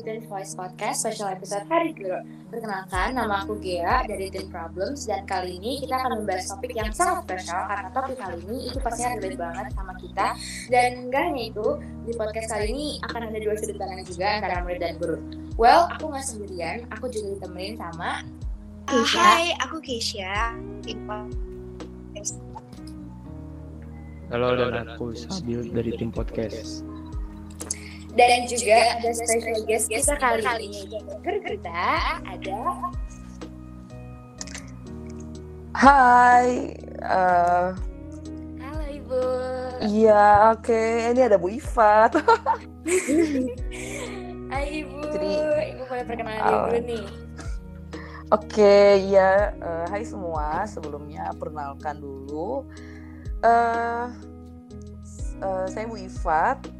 Teen Voice Podcast special episode Hari Guru. Perkenalkan, nama aku Gea dari Teen Problems dan kali ini kita akan membahas topik yang sangat spesial karena topik kali ini itu pastinya relate banget sama kita dan enggak hanya itu, di podcast kali ini akan ada dua sudut pandang juga antara murid dan guru. Well, aku nggak sendirian, aku juga ditemenin sama Uh, hai, aku Keisha. Tim podcast. Halo dan aku Sabil dari tim podcast. Dan juga ada special guest kita kali ini. Kita ada Hai, eh, Halo Ibu. iya oke, ini ada Bu Ifat. Hai Ibu. Jadi- Ibu boleh perkenalan Oh. dulu nih. Oke, ya, eh, hai semua. Sebelumnya perkenalkan dulu, eh s- eh, saya Bu Ifat.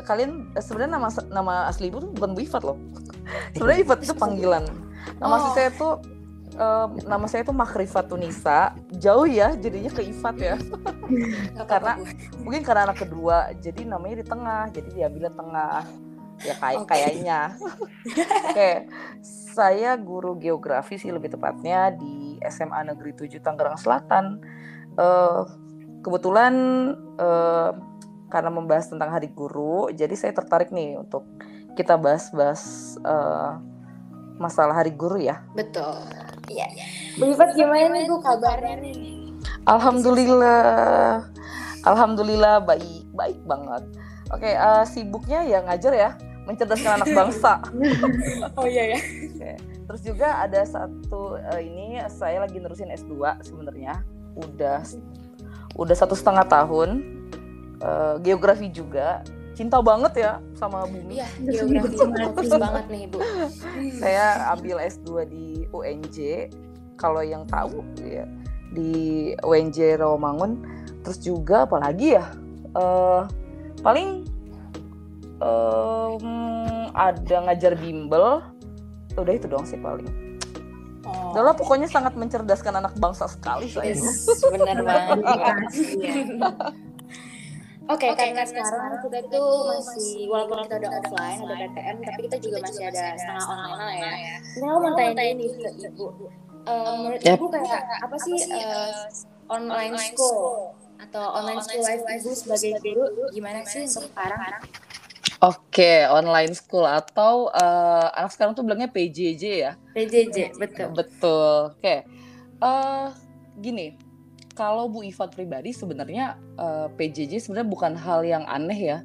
Kalian sebenarnya nama nama asli Ibu tuh bukan Bu Ifat loh. sebenarnya Ifat itu panggilan. Nama asli Oh. saya tuh eh, nama saya tuh Makrifatunisa. Jauh ya, jadinya ke Ifat ya. Karena- mungkin karena anak kedua jadi namanya di tengah jadi diambilnya tengah ya kayak Oke. kayaknya oke saya guru geografi sih lebih tepatnya di SMA Negeri 7 Tangerang Selatan Eh, kebetulan eh, karena membahas tentang hari guru jadi saya tertarik nih untuk kita bahas-bahas eh, masalah hari guru ya Betul. Iya. Bu Ifat gimana nih Bu kabarnya nih? Alhamdulillah Alhamdulillah baik baik banget oke eh, sibuknya ya ngajar ya mencerdaskan anak bangsa Oh iya ya. Oke. Terus juga ada satu eh, ini saya lagi nerusin S2 sebenarnya. Udah udah satu setengah tahun. Eh, geografi juga. Cinta banget ya sama bumi. Iya, geografi banget nih Bu. Saya ambil S2 di UNJ. Kalau yang tahu ya di UNJ Rawamangun. Terus juga apalagi ya? Eh, paling em, ada ngajar bimbel. Udah itu doang sih paling. Oh. Pokoknya sangat mencerdaskan anak bangsa sekali saya. Yes, benar banget. Oke, karena sekarang kita tuh masih walaupun kita udah offline, ada PTM, tapi kita juga masih ada setengah online lah ya. Ini aku mau tanya ini ke Ibu. Eh, menurut Yap. Ibu kayak apa sih eh, online school atau online school life Ibu sebagai guru gimana sih untuk sekarang? Oke, online school atau eh, anak sekarang tuh bilangnya PJJ ya. PJJ, betul. Betul. Oke. eh gini, kalau Bu Ifat pribadi sebenarnya eh, PJJ sebenarnya bukan hal yang aneh ya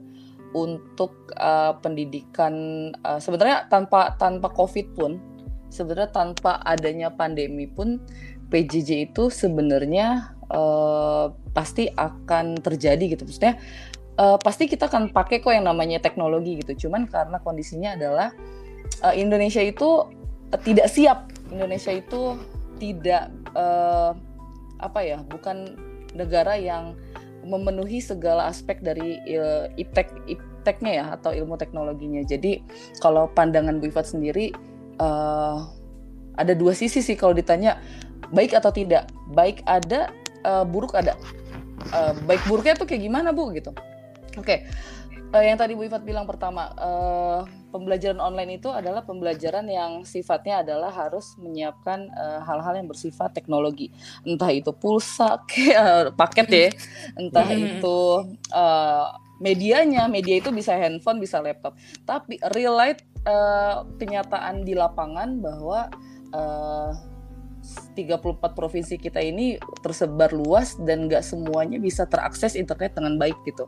untuk eh, pendidikan eh, sebenarnya tanpa tanpa Covid pun sebenarnya tanpa adanya pandemi pun PJJ itu sebenarnya eh, pasti akan terjadi gitu. Maksudnya eh, pasti kita akan pakai kok yang namanya teknologi gitu. Cuman karena kondisinya adalah eh, Indonesia itu eh, tidak siap. Indonesia itu tidak eh, apa ya, bukan negara yang memenuhi segala aspek dari eh, iptek ipteknya ya atau ilmu teknologinya. Jadi kalau pandangan Bu Ifat sendiri eh, ada dua sisi sih kalau ditanya baik atau tidak. Baik ada, eh, buruk ada. Eh, baik buruknya tuh kayak gimana Bu gitu. Oke, Eh, yang tadi Bu Ifat bilang pertama, eh, pembelajaran online itu adalah pembelajaran yang sifatnya adalah harus menyiapkan eh, hal-hal yang bersifat teknologi, entah itu pulsa, kayak paket ya, entah Hmm. itu eh, medianya, media itu bisa handphone, bisa laptop. Tapi real life eh, kenyataan di lapangan bahwa eh, 34 provinsi kita ini tersebar luas dan nggak semuanya bisa terakses internet dengan baik gitu.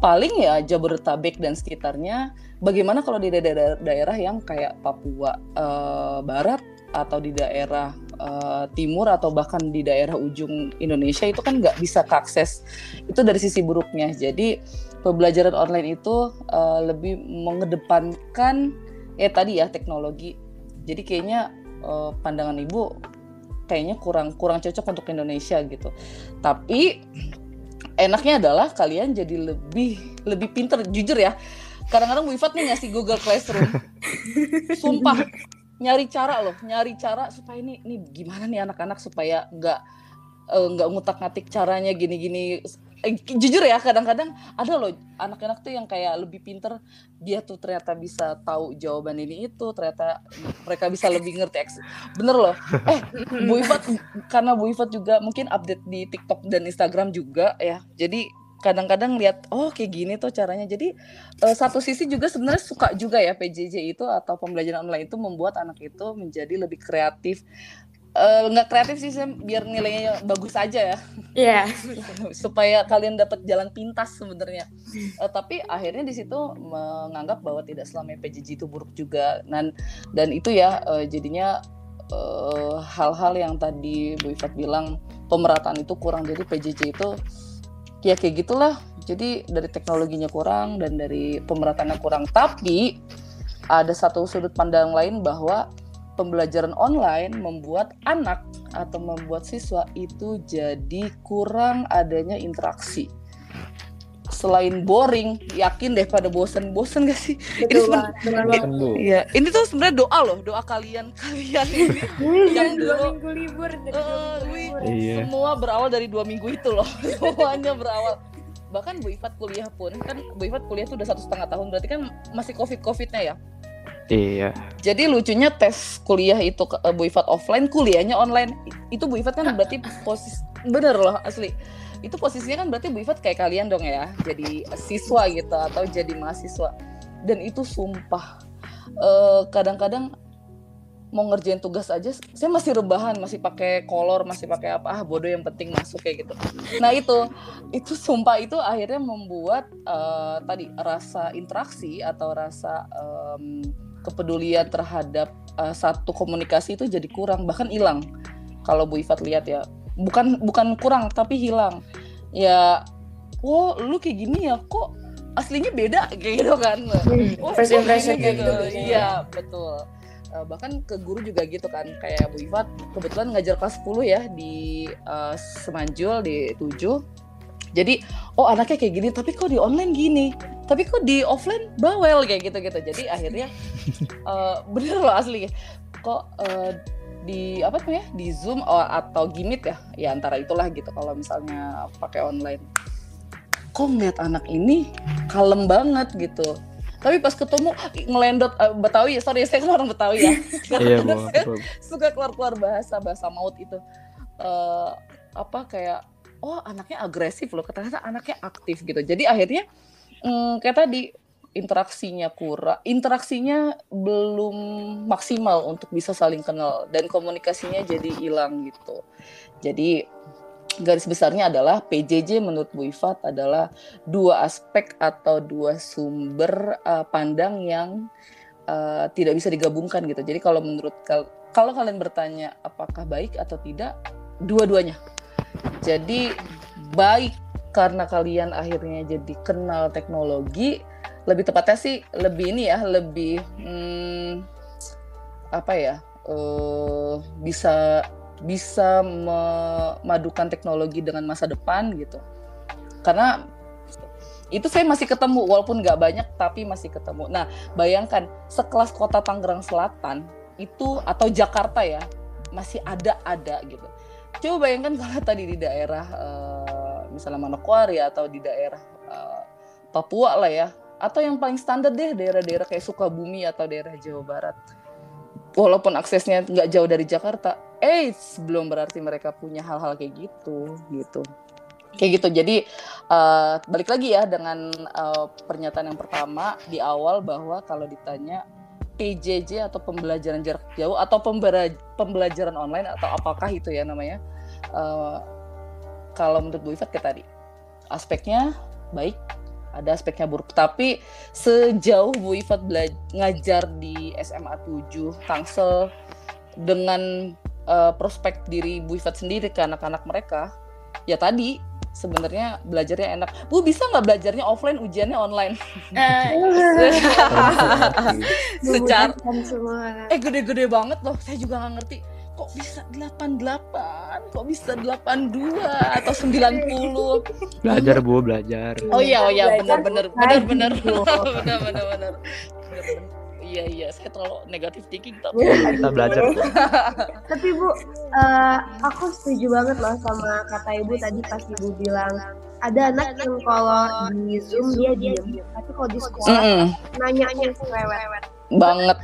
Paling ya Jabodetabek dan sekitarnya. Bagaimana kalau di daerah-daerah yang kayak Papua eh, Barat atau di daerah eh, timur atau bahkan di daerah ujung Indonesia itu kan nggak bisa keakses. Itu dari sisi buruknya. Jadi pembelajaran online itu eh, lebih mengedepankan ya tadi ya teknologi. Jadi kayaknya eh, pandangan ibu kayaknya kurang kurang cocok untuk Indonesia gitu. Tapi enaknya adalah kalian jadi lebih lebih pinter jujur ya. Kadang-kadang Bu Ifat nih ngasih Google Classroom. Sumpah nyari cara loh, nyari cara supaya ini ini gimana nih anak-anak supaya nggak eh, nggak ngutak-ngatik caranya gini-gini jujur ya kadang-kadang ada loh anak-anak tuh yang kayak lebih pinter dia tuh ternyata bisa tahu jawaban ini itu ternyata mereka bisa lebih ngerti eks- bener loh. Eh Bu Ifat karena Bu Ifat juga mungkin update di TikTok dan Instagram juga ya jadi kadang-kadang lihat oh kayak gini tuh caranya. Jadi eh, satu sisi juga sebenarnya suka juga ya PJJ itu atau pembelajaran online itu membuat anak itu menjadi lebih kreatif Eh, nggak kreatif sih Sam, biar nilainya bagus aja ya Iya. supaya kalian dapat jalan pintas sebenarnya. Eh, tapi akhirnya di situ menganggap bahwa tidak selama PJJ itu buruk juga. Dan dan itu ya eh, jadinya hal-hal yang tadi Bu Ifat bilang pemerataan itu kurang. Jadi PJJ itu ya kayak gitulah. Jadi dari teknologinya kurang dan dari pemerataannya kurang. Tapi ada satu sudut pandang lain bahwa pembelajaran online membuat anak atau membuat siswa itu jadi kurang adanya interaksi. Selain boring, yakin deh pada bosen-bosen gak sih? Betul seben- banget. Benar banget. Kan. Iya, ini tuh sebenarnya doa loh, doa kalian kalian ini. Yang dua dulu- minggu libur dari Eh, dua minggu wih. libur. Iya. Semua berawal dari dua minggu itu loh, semuanya berawal. Bahkan Bu Ifat kuliah pun kan Bu Ifat kuliah tuh udah satu setengah tahun, berarti kan masih covid covidnya ya. Iya. Jadi lucunya tes kuliah itu eh, Bu Ifat offline, kuliahnya online. Itu Bu Ifat kan berarti posisi bener loh asli. Itu posisinya kan berarti Bu Ifat kayak kalian dong ya, jadi siswa gitu atau jadi mahasiswa. Dan itu sumpah eh, kadang-kadang mau ngerjain tugas aja saya masih rebahan, masih pakai kolor, masih pakai apa ah bodoh yang penting masuk kayak gitu. Nah, itu itu sumpah itu akhirnya membuat eh, tadi rasa interaksi atau rasa em, kepedulian terhadap uh, satu komunikasi itu jadi kurang bahkan hilang. Kalau Bu Ifat lihat ya bukan bukan kurang tapi hilang. Ya oh lu kayak gini ya kok aslinya beda? Kayak gitu kan. Oh, First impression kayak gitu. gitu. biasanya. iya betul. Uh, bahkan ke guru juga gitu kan kayak Bu Ifat kebetulan ngajar kelas 10 ya di uh, Semanjul di 7 jadi oh anaknya kayak gini tapi kok di online gini? Tapi kok di offline bawel kayak gitu gitu jadi akhirnya eh, bener loh asli. Kok eh, di apa namanya di zoom oh, atau gimit ya? Ya antara itulah gitu kalau misalnya pakai online. Kok ngeliat anak ini kalem banget gitu? Tapi pas ketemu ngelendot eh, Betawi sorry saya kan orang Betawi ya. Iya. Saya suka keluar-keluar bahasa bahasa maut itu. Eh, apa kayak oh anaknya agresif loh ternyata anaknya aktif gitu jadi akhirnya mm, kayak tadi interaksinya kurang interaksinya belum maksimal untuk bisa saling kenal dan komunikasinya jadi hilang gitu jadi garis besarnya adalah PJJ menurut Bu Ifat adalah dua aspek atau dua sumber uh, pandang yang uh, tidak bisa digabungkan gitu. Jadi kalau menurut kal- kalau kalian bertanya apakah baik atau tidak, dua-duanya. Jadi baik karena kalian akhirnya jadi kenal teknologi, lebih tepatnya sih lebih ini ya, lebih hmm, apa ya? eh, bisa bisa memadukan teknologi dengan masa depan gitu. Karena itu saya masih ketemu walaupun nggak banyak tapi masih ketemu. Nah bayangkan sekelas kota Tangerang Selatan itu atau Jakarta ya masih ada ada gitu. Coba bayangkan kalau tadi di daerah eh, misalnya Manokwari atau di daerah eh, Papua lah ya atau yang paling standar deh daerah-daerah kayak Sukabumi atau daerah Jawa Barat. Walaupun aksesnya nggak jauh dari Jakarta, eh belum berarti mereka punya hal-hal kayak gitu gitu kayak gitu jadi eh, balik lagi ya dengan eh, pernyataan yang pertama di awal bahwa kalau ditanya PJJ atau pembelajaran jarak jauh atau pembelajaran online atau apakah itu ya namanya? Eh, kalau menurut Bu Ifat kayak tadi. Aspeknya baik ada aspeknya buruk. Tapi sejauh Bu Ifat ngajar di SMA 7 Tangsel dengan eh, prospek diri Bu Ifat sendiri ke anak-anak mereka ya tadi sebenarnya belajarnya enak. Bu bisa nggak belajarnya offline ujiannya online? Eh, secara eh gede-gede banget loh saya juga nggak ngerti. Kok bisa 88 kok bisa 82 atau 90 Belajar Bu, belajar. oh iya oh iya benar benar benar benar benar benar iya iya saya terlalu negatif thinking tapi Kita belajar. Tapi Bu, eh, aku setuju banget loh sama kata Ibu tadi pas Ibu bilang ada anak yang kalau di zoom dia diem. Tapi kalau di sekolah Mm-mm. nanyanya selewet banget.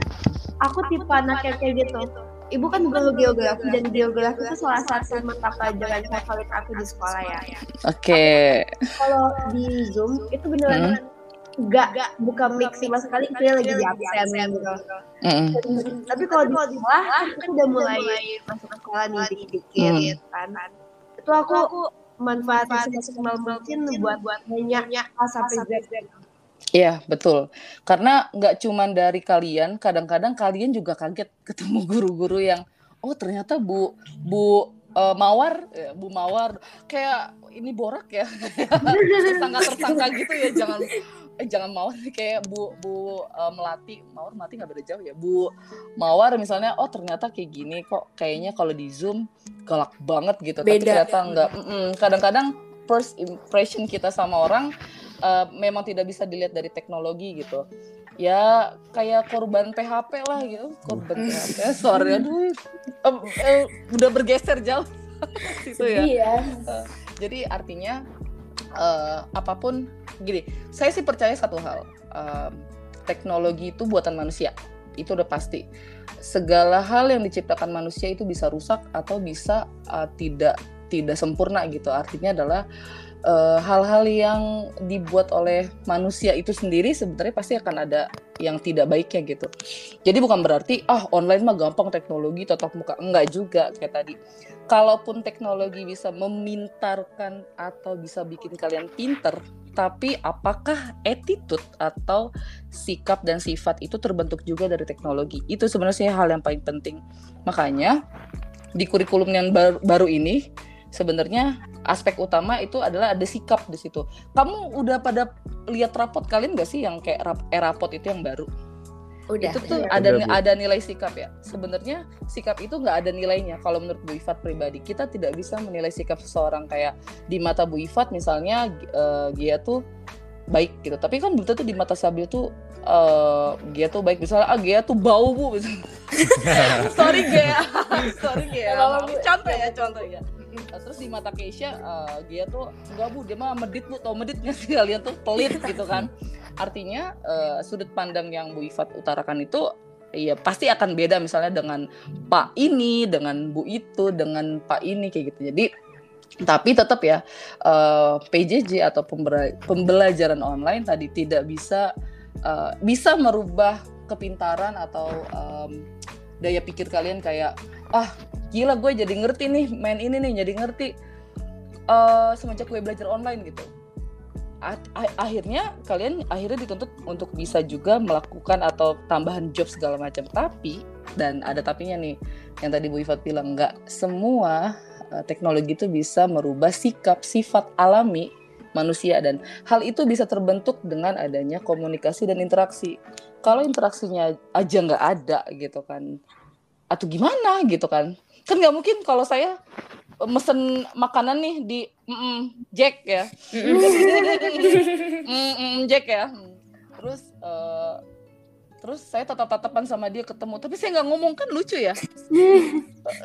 Aku tipe anak yang kayak gitu. Ibu kan guru geografi dan geografi itu salah satu mata pelajaran favorit aku di sekolah ya. Oke. Kalau di zoom itu beneran nggak bukan mix sama sekali itu lagi di absen gitu. Mm-mm. tapi kalau di sekolah aku udah mulai masuk sekolah nih dikit-dikit kan. Itu aku manfaatin semaksimal mungkin buat buat banyak A sampai Z. Iya betul. Karena nggak cuman dari kalian kadang-kadang kalian juga kaget ketemu guru-guru yang oh ternyata bu bu eh, mawar ya, bu mawar kayak ini borak ya. Tersangka tersangka gitu ya jangan eh jangan mawar kayak bu bu eh, melati. Mawar melati nggak beda jauh ya. Bu mawar misalnya oh ternyata kayak gini kok kayaknya kalau di zoom galak banget gitu. Tapi Beda. ternyata nggak. Kadang-kadang first impression kita sama orang eh, memang tidak bisa dilihat dari teknologi gitu. Ya kayak korban PHP lah gitu. Korban PHP sorry aduh. Em, eh, udah bergeser jauh itu ya. Iya. jadi artinya eh, apa pun gini, saya sih percaya satu hal, em, teknologi itu buatan manusia, itu udah pasti. Segala hal yang diciptakan manusia itu bisa rusak atau bisa eh, tidak tidak sempurna gitu. Artinya adalah eh, hal-hal yang dibuat oleh manusia itu sendiri sebenarnya pasti akan ada yang tidak baiknya gitu. Jadi bukan berarti ah online mah gampang teknologi tatap muka enggak juga kayak tadi kalaupun teknologi bisa memintarkan atau bisa bikin kalian pinter, tapi apakah attitude atau sikap dan sifat itu terbentuk juga dari teknologi? Itu sebenarnya hal yang paling penting. Makanya di kurikulum yang baru, baru ini sebenarnya aspek utama itu adalah ada sikap di situ. Kamu udah pada lihat rapot kalian gak sih yang kayak rap, e-rapot itu yang baru? Udah. itu tuh ada Udah, ada nilai sikap ya. Sebenarnya sikap itu nggak ada nilainya. Kalau menurut Bu Ifat pribadi, kita tidak bisa menilai sikap seseorang kayak di mata Bu Ifat misalnya eh, dia tuh baik gitu. Tapi kan belum tentu di mata Sabil tuh eh dia tuh baik misalnya ah dia tuh bau Bu misalnya. Sorry Gea. Sorry Maaf. Bu. Contoh ya, contoh ya. Nah, terus di mata Keisha eh, dia tuh enggak Bu, dia mah medit Bu, tau medit nggak sih kalian tuh pelit gitu kan. Artinya eh, sudut pandang yang Bu Ifat utarakan itu ya pasti akan beda misalnya dengan Pak ini, dengan Bu itu, dengan Pak ini kayak gitu. Jadi tapi tetap ya eh, PJJ atau pembelajaran online tadi tidak bisa eh, bisa merubah kepintaran atau em, daya pikir kalian kayak ah gila gue jadi ngerti nih main ini nih jadi ngerti eh semenjak gue belajar online gitu. Akhirnya kalian akhirnya dituntut untuk bisa juga melakukan atau tambahan job segala macam. Tapi dan ada tapinya nih yang tadi Bu Ifat bilang nggak semua eh, teknologi itu bisa merubah sikap sifat alami manusia. Dan hal itu bisa terbentuk dengan adanya komunikasi dan interaksi. Kalau interaksinya aja nggak ada gitu kan atau gimana? gitu kan. Kan nggak mungkin kalau saya eh, mesen makanan nih di mm, Jack ya. Mm, Jack ya. Terus eh, terus saya tatap tatapan sama dia ketemu. Tapi saya nggak ngomong kan lucu ya.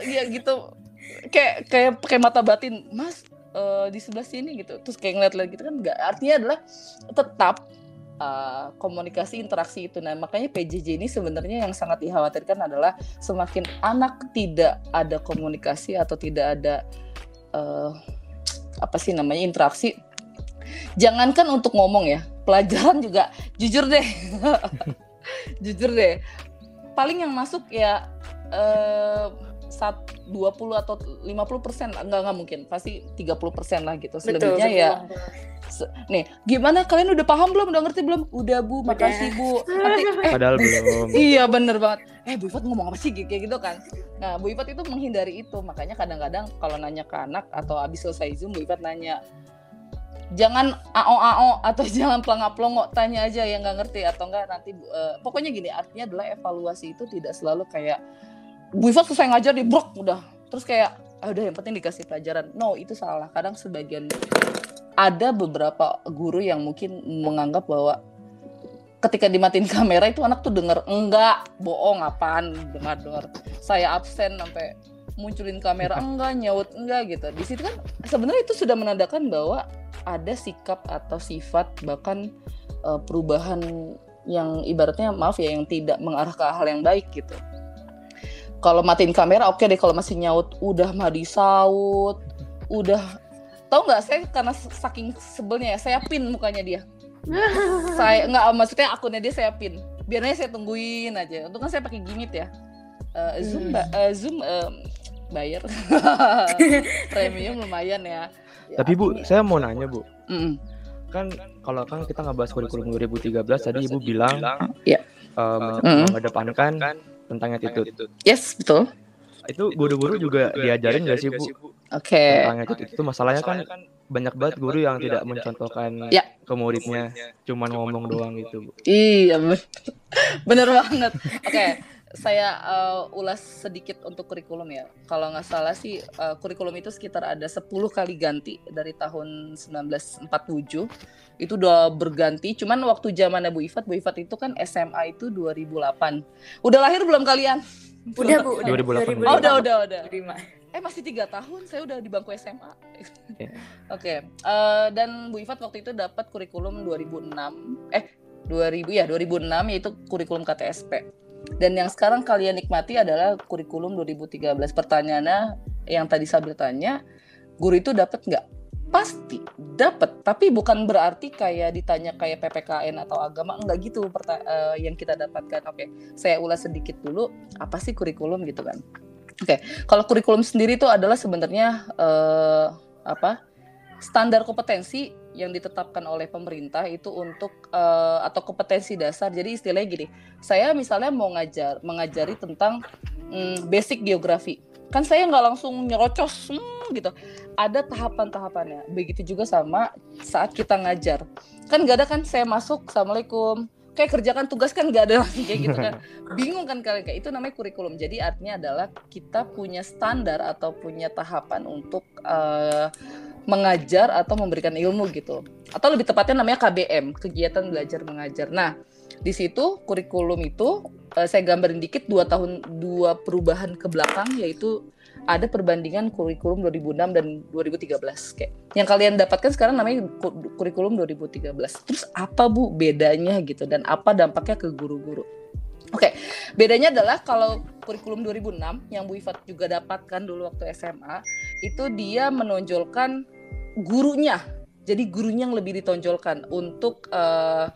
Iya gitu. Kayak kayak pakai mata batin. Mas eh, di sebelah sini gitu. Terus kayak ngeliat-ngeliat gitu kan. Nggak artinya adalah tetap uh, komunikasi interaksi itu. Nah makanya PJJ ini sebenarnya yang sangat dikhawatirkan adalah semakin anak tidak ada komunikasi atau tidak ada eh, apa sih namanya interaksi jangankan untuk ngomong ya pelajaran juga jujur deh. Jujur deh. Paling yang masuk ya eh saat 20 atau 50 persen enggak enggak mungkin. Pasti 30 persen lah gitu. Selebihnya ya se- nih gimana? Kalian udah paham belum? Udah ngerti belum? Udah bu. Makasih bu. Nanti, eh Padahal belum. Iya bener banget. Eh Bu Ifat ngomong apa sih? Kayak gitu kan? Nah Bu Ifat itu menghindari itu. Makanya kadang-kadang kalau nanya ke anak atau abis selesai Zoom Bu Ifat nanya jangan ao ao atau jangan pelangap pelongo tanya aja yang nggak ngerti atau enggak nanti eh, pokoknya gini artinya adalah evaluasi itu tidak selalu kayak Bu Ifat selesai ngajar di brok udah. Terus kayak ah, udah yang penting dikasih pelajaran. No itu salah. Kadang sebagian ada beberapa guru yang mungkin menganggap bahwa ketika dimatiin kamera itu anak tuh denger enggak bohong apaan dengar dengar saya absen sampai munculin kamera enggak nyaut enggak gitu. Di situ kan sebenarnya itu sudah menandakan bahwa ada sikap atau sifat bahkan uh, perubahan yang ibaratnya maaf ya yang tidak mengarah ke hal yang baik gitu kalau matiin kamera oke deh. Kalau masih nyaut udah mah disaut udah. Tau nggak? Saya karena saking sebelnya ya saya pin mukanya dia. Saya nggak maksudnya akunnya dia saya pin. Biarnya saya tungguin aja. Untuk kan saya pakai gimit ya. Uh, zoom Hmm. uh, zoom um, bayar. Premium lumayan ya. Ya, Tapi Bu, artinya- saya mau nanya Bu. Mm-mm. Kan kalau kan kita ngebahas kurikulum 2013 tadi Ibu bilang Iya. eh, men- Mm-mm. mengedepankan tentang attitude. yes betul Itu guru-guru juga diajarin nggak sih Bu oke tentang attitude itu? Masalahnya kan banyak banget guru yang tidak mencontohkan Ya. ke muridnya, cuman ngomong doang gitu Bu. Iya, ben- bener banget. Oke, saya uh, ulas sedikit untuk kurikulum ya. Kalau nggak salah sih uh, kurikulum itu sekitar ada 10 kali ganti dari tahun 1947. Itu udah berganti. Cuman waktu zaman Bu Ifat, Bu Ifat itu kan SMA itu 2008. Udah lahir belum kalian? Udah bu, udah 2008. Oh, udah, udah, udah. Terima. Eh masih tiga tahun, saya udah di bangku SMA. Ya. Oke, eh, dan Bu Ifat waktu itu dapat kurikulum 2006, eh 2000 ya 2006 yaitu kurikulum KTSP. Dan yang sekarang kalian nikmati adalah kurikulum 2013. Pertanyaannya yang tadi Sabil tanya, guru itu dapat nggak? Pasti dapat, tapi bukan berarti kayak ditanya kayak PPKN atau agama enggak gitu eh, yang kita dapatkan. Oke, saya ulas sedikit dulu apa sih kurikulum gitu kan. Kalau kurikulum sendiri itu adalah sebenarnya eh, apa standar kompetensi yang ditetapkan oleh pemerintah itu untuk eh, atau kompetensi dasar. Jadi istilahnya gini, saya misalnya mau ngajar mengajari tentang mm, basic geografi, kan saya nggak langsung nyerocos hmm, gitu. Ada tahapan-tahapannya. Begitu juga sama saat kita ngajar. Kan nggak ada kan saya masuk, assalamualaikum. Kayak kerjakan tugas kan nggak ada langsung kayak gitu kan bingung kan kalian kayak itu namanya kurikulum jadi artinya adalah kita punya standar atau punya tahapan untuk eh, mengajar atau memberikan ilmu gitu. Atau lebih tepatnya namanya KBM kegiatan belajar mengajar. Nah di situ kurikulum itu eh, saya gambarin dikit dua tahun dua perubahan ke belakang yaitu ada perbandingan kurikulum 2006 dan 2013 kayak. Yang kalian dapatkan sekarang namanya ku- kurikulum 2013 terus apa bu bedanya gitu? Dan apa dampaknya ke guru-guru? Oke, bedanya adalah kalau kurikulum 2006 yang Bu Ifat juga dapatkan dulu waktu SMA, itu dia menonjolkan gurunya. Jadi gurunya yang lebih ditonjolkan untuk eh,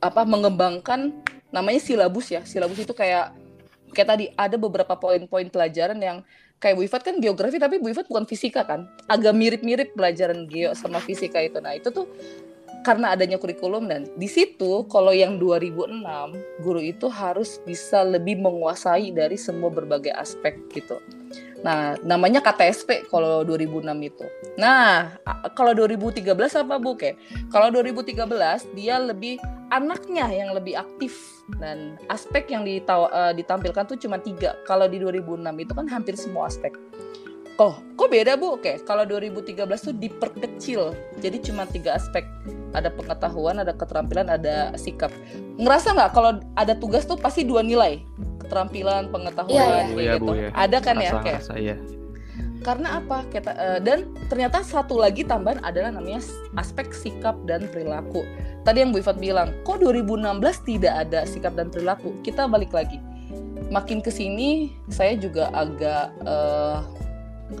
apa mengembangkan namanya silabus ya. Silabus itu kayak kayak tadi ada beberapa poin-poin pelajaran yang kayak Bu Ifat kan geografi tapi Bu Ifat bukan fisika kan. Agak mirip-mirip pelajaran geo sama fisika itu. Nah, itu tuh karena adanya kurikulum dan di situ kalau yang 2006 guru itu harus bisa lebih menguasai dari semua berbagai aspek gitu. Nah, namanya KTSP kalau 2006 itu. Nah, kalau 2013 apa Bu? Kayak kalau 2013 dia lebih anaknya yang lebih aktif dan aspek yang ditaw- eh, ditampilkan tuh cuma tiga. Kalau di 2006 itu kan hampir semua aspek. Oh, kok beda Bu? Oke, kalau 2013 tuh diperkecil. Jadi cuma tiga aspek. Ada pengetahuan, ada keterampilan, ada sikap. Ngerasa nggak kalau ada tugas tuh pasti dua nilai? Keterampilan, pengetahuan, Iya, iya. kayak Iya, gitu. Bu, ya. Ada kan ya? Kayak rasa ya. karena apa? Kita eh, dan ternyata satu lagi tambahan adalah namanya aspek sikap dan perilaku. Tadi yang Bu Ifat bilang, kok 2016 tidak ada sikap dan perilaku? Kita balik lagi. Makin ke sini saya juga agak eh,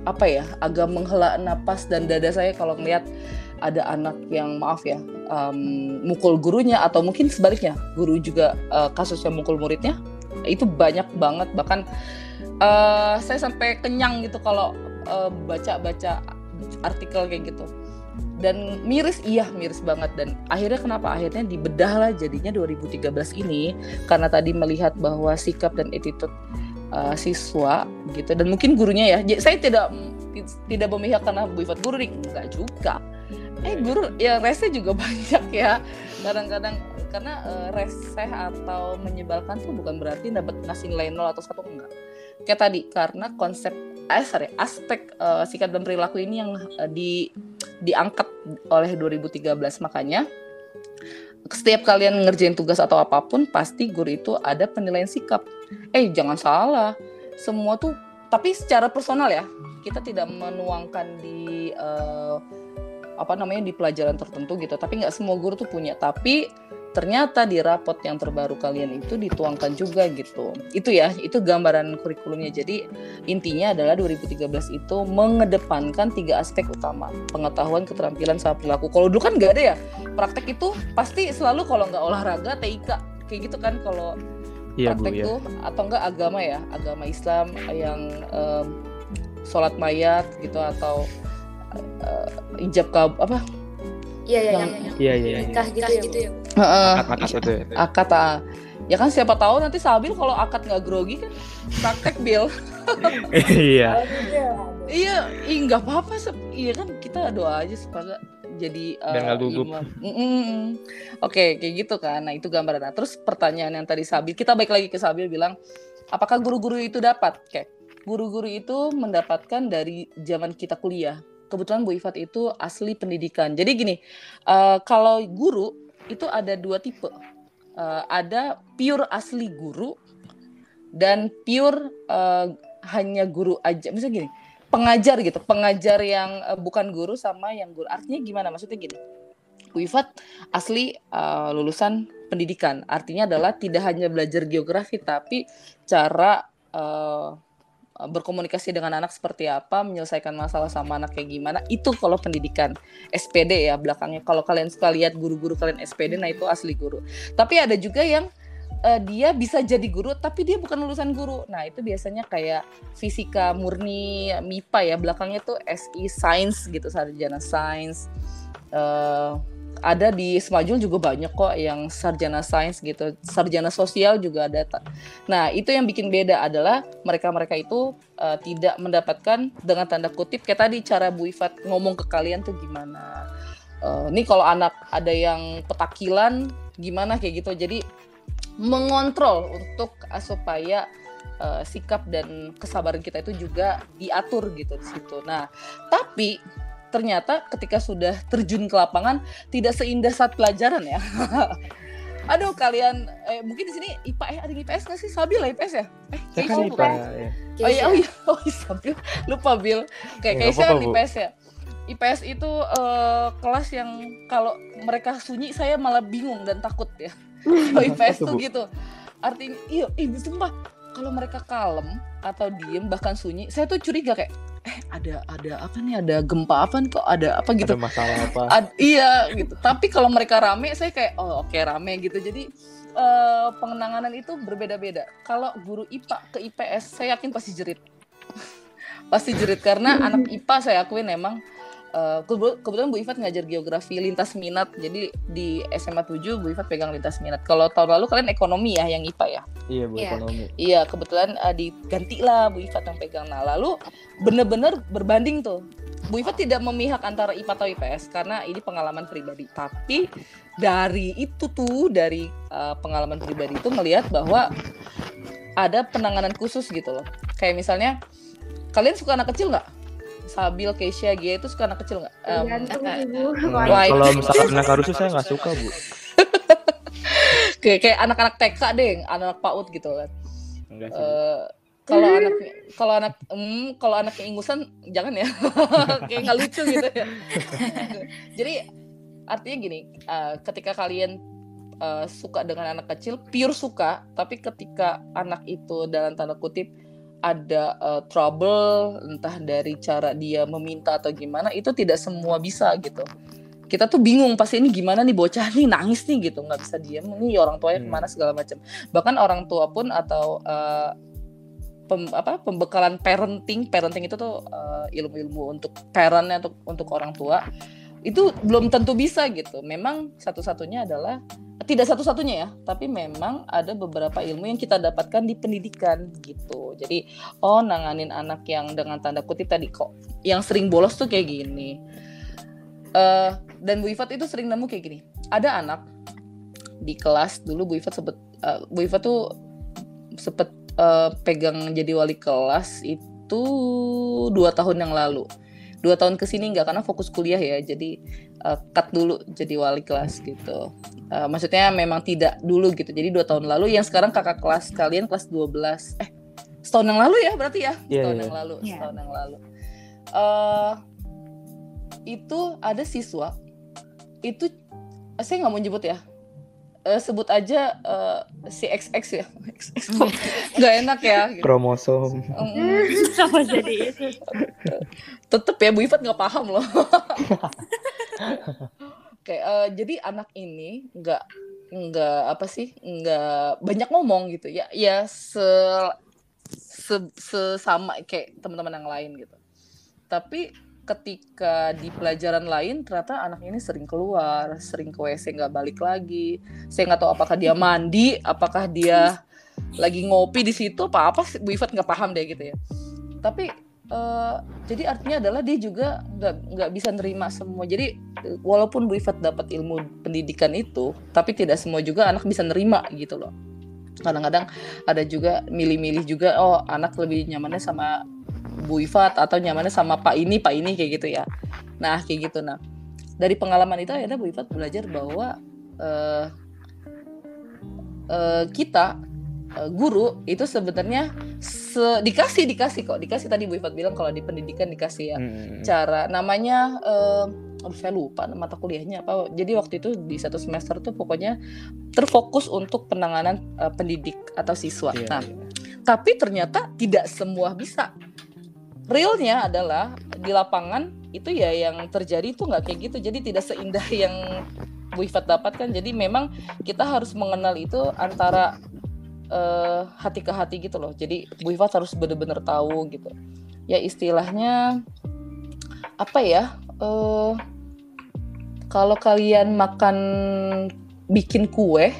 apa ya? Agak menghela napas dan dada saya kalau ngelihat ada anak yang maaf ya em, mukul gurunya atau mungkin sebaliknya guru juga eh, kasusnya mukul muridnya itu banyak banget bahkan eh, saya sampai kenyang gitu kalau eh, baca-baca artikel kayak gitu. Dan miris iya miris banget. Dan akhirnya kenapa? Akhirnya dibedah lah jadinya 2013 ini karena tadi melihat bahwa sikap dan attitude uh, siswa gitu. Dan mungkin gurunya ya saya tidak tidak memihak karena Bu Ifat guru enggak juga. Eh guru ya rese juga banyak ya kadang-kadang karena eh, reseh atau menyebalkan tuh bukan berarti dapat ngasih nilai nol atau satu enggak. Kayak tadi karena konsep eh sorry aspek eh, sikap dan perilaku ini yang eh, di diangkat oleh 2013 makanya setiap kalian ngerjain tugas atau apa pun pasti guru itu ada penilaian sikap. Eh jangan salah. Semua tuh tapi secara personal ya kita tidak menuangkan di uh, apa namanya di pelajaran tertentu gitu tapi nggak semua guru tuh punya tapi ternyata di rapot yang terbaru kalian itu dituangkan juga gitu. Itu ya, itu gambaran kurikulumnya. Jadi intinya adalah 2013 itu mengedepankan tiga aspek utama. Pengetahuan, keterampilan, sama perilaku. Kalau dulu kan nggak ada ya. Praktek itu pasti selalu kalau nggak olahraga, TIK. Kayak gitu kan kalau Iya, praktek Bu, ya. tuh atau enggak agama ya, agama Islam yang um, sholat mayat gitu atau uh, ijab kab apa Iya, iya, Yang- yang Iya, iya, iya. nikah gitu ya, Bu. Heeh. Akad itu ya. akad ah. ya kan siapa tahu nanti Sabil kalau akad nggak grogi kan praktek Bill Iya. Gitu ya. iya ih nggak apa-apa iya kan kita doa aja supaya jadi Biar eh, gugup. imam. Mm-mm. oke kayak gitu kan nah itu gambaran nah terus pertanyaan yang tadi Sabil kita balik lagi ke Sabil bilang apakah guru-guru itu dapat kayak guru-guru itu mendapatkan dari zaman kita kuliah kebetulan Bu Ifat itu asli pendidikan. Jadi gini eh, kalau guru itu ada dua tipe. Eh, ada pure asli guru dan pure eh, hanya guru aja. Misalnya gini pengajar gitu. Pengajar yang eh, bukan guru sama yang guru. Artinya gimana? Maksudnya gini Bu Ifat asli eh, lulusan pendidikan. Artinya adalah tidak hanya belajar geografi tapi cara eh, berkomunikasi dengan anak seperti apa menyelesaikan masalah sama anak kayak gimana itu kalau pendidikan SPD ya belakangnya. Kalau kalian suka lihat guru-guru kalian SPD nah itu asli guru. Tapi ada juga yang eh, dia bisa jadi guru tapi dia bukan lulusan guru. Nah itu biasanya kayak fisika murni MIPA ya belakangnya tuh SI Science gitu sarjana Science Eh, ada di Semajul juga banyak kok yang sarjana sains gitu. Sarjana sosial juga ada nah itu yang bikin beda adalah mereka-mereka itu eh, tidak mendapatkan dengan tanda kutip kayak tadi cara Bu Ifat ngomong ke kalian tuh gimana. Eh, ini kalau anak ada yang petakilan gimana kayak gitu. Jadi mengontrol untuk eh, supaya eh, sikap dan kesabaran kita itu juga diatur gitu di situ. Nah, tapi ternyata ketika sudah terjun ke lapangan tidak seindah saat pelajaran ya. Aduh kalian eh, mungkin di sini IPA eh ada IPS nggak sih? Sabil lah IPS ya? Eh, Saya kan Keisha IPA. bukan? ya. Oh iya, Keisha. oh iya, oh iya, Sabil. Lupa Bil. Kayak Ya, Keisha kan apa-apa, Bu. IPS ya. IPS itu eh, kelas yang kalau mereka sunyi saya malah bingung dan takut ya. Kalau IPS tuh, gitu. Artinya iya, ih sumpah kalau mereka kalem atau diem bahkan sunyi, saya tuh curiga kayak eh ada ada apa nih ada gempa apa nih kok ada apa gitu Ada masalah apa? Ad- iya gitu. Tapi kalau mereka rame, saya kayak oh oke rame gitu. Jadi eh, pengenanganan itu berbeda-beda. Kalau guru IPA ke IPS, saya yakin pasti jerit. pasti jerit karena anak IPA saya akuin emang eh, kebetulan Bu Ifat ngajar geografi lintas minat. Jadi di SMA 7 Bu Ifat pegang lintas minat. Kalau tahun lalu kalian ekonomi ya yang IPA ya. Iya, Bu, Iya. ekonomi. Iya, kebetulan uh, diganti lah Bu Ifat yang pegang. Nah, lalu bener-bener berbanding tuh. Bu Ifat tidak memihak antara IPA atau IPS karena ini pengalaman pribadi. Tapi dari itu tuh, dari uh, pengalaman pribadi itu melihat bahwa ada penanganan khusus gitu loh. Kayak misalnya, kalian suka anak kecil nggak? Sabil, Keisha, Gia itu suka anak kecil nggak? Enggak, Wah, Kalau misalkan anak harusnya saya nggak suka, Bu. kayak kayak anak-anak TK deh, anak-anak PAUD gitu kan. Enggak sih. Bu. Eh, kalau anak kalau anak hmm, kalau anaknya ingusan jangan ya kayak nggak lucu gitu ya jadi artinya gini eh, ketika kalian eh, suka dengan anak kecil pure suka tapi ketika anak itu dalam tanda kutip ada eh, trouble entah dari cara dia meminta atau gimana itu tidak semua bisa gitu. Kita tuh bingung pasti ini gimana nih bocah nih nangis nih gitu. Nggak bisa diam ini orang tuanya Hmm. ke mana segala macam bahkan orang tua pun atau eh, pem- apa pembekalan parenting parenting itu tuh eh, ilmu-ilmu untuk parentnya untuk untuk orang tua itu belum tentu bisa gitu. Memang satu-satunya adalah tidak satu-satunya ya tapi memang ada beberapa ilmu yang kita dapatkan di pendidikan gitu. Jadi oh nanganin anak yang dengan tanda kutip tadi kok yang sering bolos tuh kayak gini. Eh dan Bu Ifat itu sering nemu kayak gini. Ada anak di kelas dulu Bu Ifat sebut eh, Bu Ifat tuh sempet eh, pegang jadi wali kelas itu dua tahun yang lalu dua tahun ke sini nggak karena fokus kuliah ya jadi eh, cut dulu jadi wali kelas gitu Eh, maksudnya memang tidak dulu gitu jadi dua tahun lalu yang sekarang kakak kelas kalian kelas 12 eh setahun yang lalu ya berarti ya Iya, setahun iya. yang lalu Iya. setahun yang lalu Eh, itu ada siswa itu saya nggak mau nyebut ya Eh, sebut aja eh, si XX ya XX nggak enak ya gitu. Kromosom. Mm, Sama jadi itu. tetep ya Bu Ifat nggak paham loh Oke, eh, jadi anak ini nggak nggak apa sih nggak banyak ngomong gitu ya ya se, se- sesama kayak teman-teman yang lain gitu tapi ketika di pelajaran lain ternyata anak ini sering keluar sering ke WC nggak balik lagi. Saya nggak tahu apakah dia mandi apakah dia lagi ngopi di situ apa apa Bu Ifat nggak paham deh gitu ya. Tapi eh, jadi artinya adalah dia juga nggak nggak bisa nerima semua. Jadi walaupun Bu Ifat dapat ilmu pendidikan itu tapi tidak semua juga anak bisa nerima gitu loh. Kadang-kadang ada juga milih-milih juga oh anak lebih nyamannya sama Bu Ifat atau nyamannya sama Pak ini Pak ini kayak gitu ya. Nah kayak gitu. Nah dari pengalaman itu akhirnya Bu Ifat belajar bahwa eh, eh, kita eh, guru itu sebenarnya se- dikasih dikasih kok. Dikasih tadi Bu Ifat bilang kalau di pendidikan dikasih ya. Hmm. cara namanya eh aduh saya lupa mata kuliahnya apa. Jadi waktu itu di satu semester tuh pokoknya terfokus untuk penanganan eh, pendidik atau siswa. Iya, nah iya. tapi ternyata tidak semua bisa realnya adalah di lapangan itu ya yang terjadi itu nggak kayak gitu. Jadi tidak seindah yang Bu Ifat dapatkan. Jadi memang kita harus mengenal itu antara eh, hati ke hati gitu loh. Jadi Bu Ifat harus benar-benar tahu gitu. Ya istilahnya apa ya eh kalau kalian makan bikin kue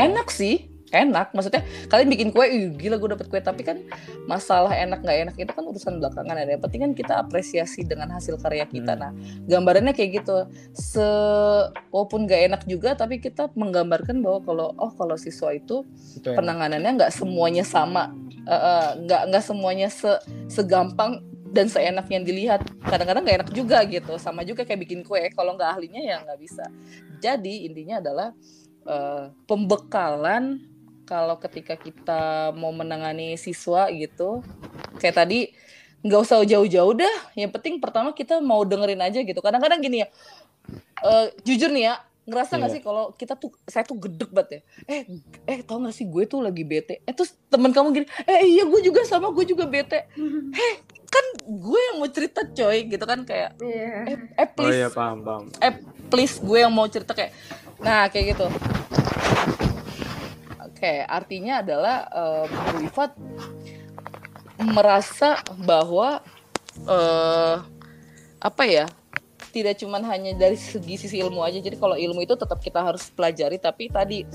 enak sih enak. Maksudnya kalian bikin kue "Ih, gila gue dapet kue. Tapi kan masalah enak nggak enak itu kan urusan belakangan ya. Yang penting kan kita apresiasi dengan hasil karya kita. Hmm. nah gambarannya kayak gitu. Se walaupun nggak enak juga tapi kita menggambarkan bahwa kalau oh kalau siswa itu Itu penanganannya nggak semuanya sama. Eh, eh, nggak nggak semuanya se segampang dan seenak yang dilihat. Kadang-kadang nggak enak juga gitu. Sama juga kayak bikin kue. Kalau nggak ahlinya ya nggak bisa. Jadi intinya adalah eh, pembekalan kalau ketika kita mau menangani siswa gitu kayak tadi nggak usah jauh-jauh dah. Yang penting pertama kita mau dengerin aja gitu. Kadang-kadang gini ya eh, jujur nih ya ngerasa nggak Iya. sih kalau kita tuh saya tuh gedek banget ya. Eh eh tau gak sih gue tuh lagi bete. Eh terus teman kamu gini eh iya gue juga sama gue juga bete. Heh kan gue yang mau cerita coy gitu kan kayak Iya. eh, eh Oh please. iya paham paham. eh please gue yang mau cerita kayak nah kayak gitu oke artinya adalah eh, Bu Ifat merasa bahwa eh apa ya tidak cuman hanya dari segi sisi ilmu aja jadi kalau ilmu itu tetap kita harus pelajari tapi tadi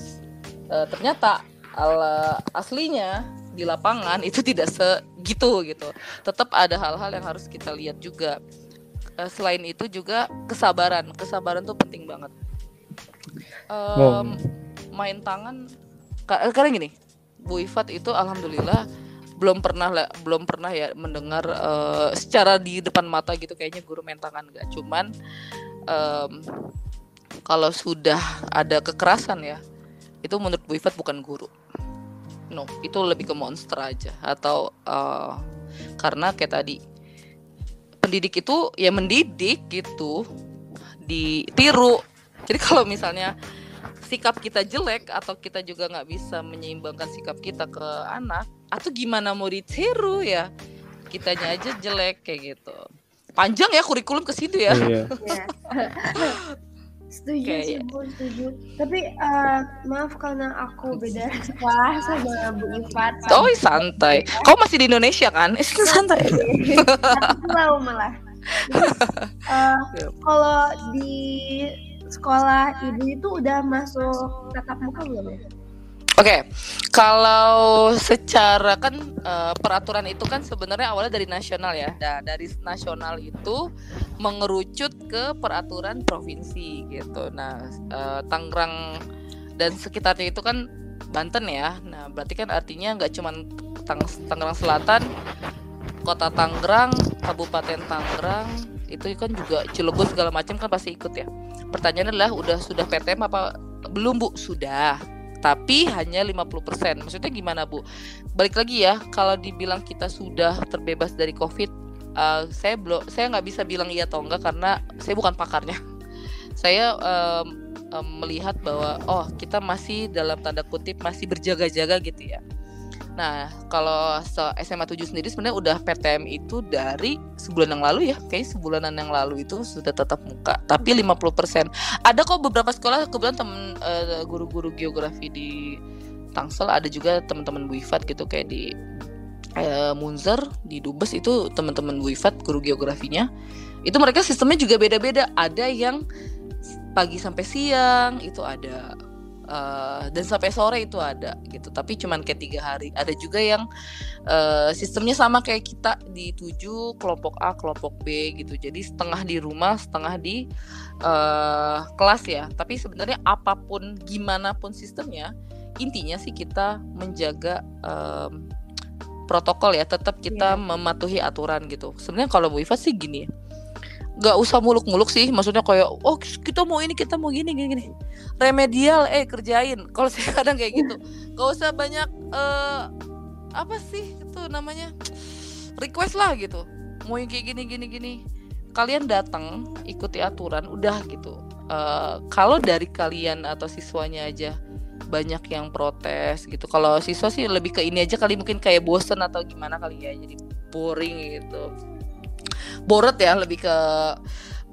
eh, ternyata ala aslinya di lapangan itu tidak segitu gitu. Tetap ada hal-hal yang harus kita lihat juga. Eh, selain itu juga kesabaran. Kesabaran tuh penting banget. Oh. main tangan karena gini Bu Ifat itu alhamdulillah belum pernah lah belum pernah ya mendengar eh, secara di depan mata gitu kayaknya guru main tangan nggak. Cuman em, kalau sudah ada kekerasan ya itu menurut Bu Ifat bukan guru. No itu lebih ke monster aja atau eh, karena kayak tadi pendidik itu ya mendidik gitu ditiru. Jadi kalau misalnya sikap kita jelek atau kita juga nggak bisa menyeimbangkan sikap kita ke anak atau gimana mau ditiru ya kitanya aja jelek kayak gitu panjang ya kurikulum ke situ ya Iya. Iya. setuju sih bu setuju tapi eh, maaf karena aku beda sekolah sama Bu Ifat oh santai kau masih di Indonesia kan eh, santai. Aku tahu malah Eh, Yep. kalau di sekolah ibu itu udah masuk tatap muka belum ya Oke, kalau secara kan eh, peraturan itu kan sebenarnya awalnya dari nasional ya. Nah, dari nasional itu mengerucut ke peraturan provinsi gitu. Nah, eh, Tangerang dan sekitarnya itu kan Banten ya. Nah, berarti kan artinya nggak cuma Tang- Tangerang Selatan, Kota Tangerang, Kabupaten Tangerang, itu kan juga Cilegon segala macam kan pasti ikut ya. Pertanyaannya adalah udah sudah PTM apa belum Bu? Sudah tapi hanya 50%. Maksudnya gimana, Bu? Balik lagi ya, kalau dibilang kita sudah terbebas dari Covid, uh, saya belum saya nggak bisa bilang iya atau enggak karena saya bukan pakarnya. Saya um, um, melihat bahwa oh, kita masih dalam tanda kutip masih berjaga-jaga gitu ya. Nah, kalau SMA 7 sendiri sebenarnya udah PTM itu dari sebulan yang lalu ya. Kayak sebulanan yang lalu itu sudah tetap muka, tapi 50%. Ada kok beberapa sekolah kebetulan temen uh, guru-guru geografi di Tangsel ada juga teman-teman Bu Ifat gitu kayak di uh, Munzer di Dubes itu teman-teman Bu Ifat guru geografinya. Itu mereka sistemnya juga beda-beda. Ada yang pagi sampai siang itu ada uh, dan sampai sore itu ada gitu. Tapi cuman kayak tiga hari. Ada juga yang uh, sistemnya sama kayak kita di tujuh kelompok A kelompok B gitu. Jadi setengah di rumah setengah di uh, kelas ya. Tapi sebenarnya apa pun gimana pun sistemnya intinya sih kita menjaga um, protokol ya. Tetap kita yeah. mematuhi aturan gitu. Sebenarnya kalau Bu Iva sih gini nggak usah muluk-muluk sih. Maksudnya kayak oh kita mau ini kita mau gini gini gini. Remedial eh kerjain. Kalau saya kadang kayak gitu. Nggak usah banyak uh, apa sih itu namanya? Request lah gitu. Mau yang kayak gini gini gini. Kalian datang ikuti aturan udah gitu. Uh, kalau dari kalian atau siswanya aja banyak yang protes gitu. Kalau siswa sih lebih ke ini aja kali. Mungkin kayak bosen atau gimana kali ya. Jadi boring gitu boret ya lebih ke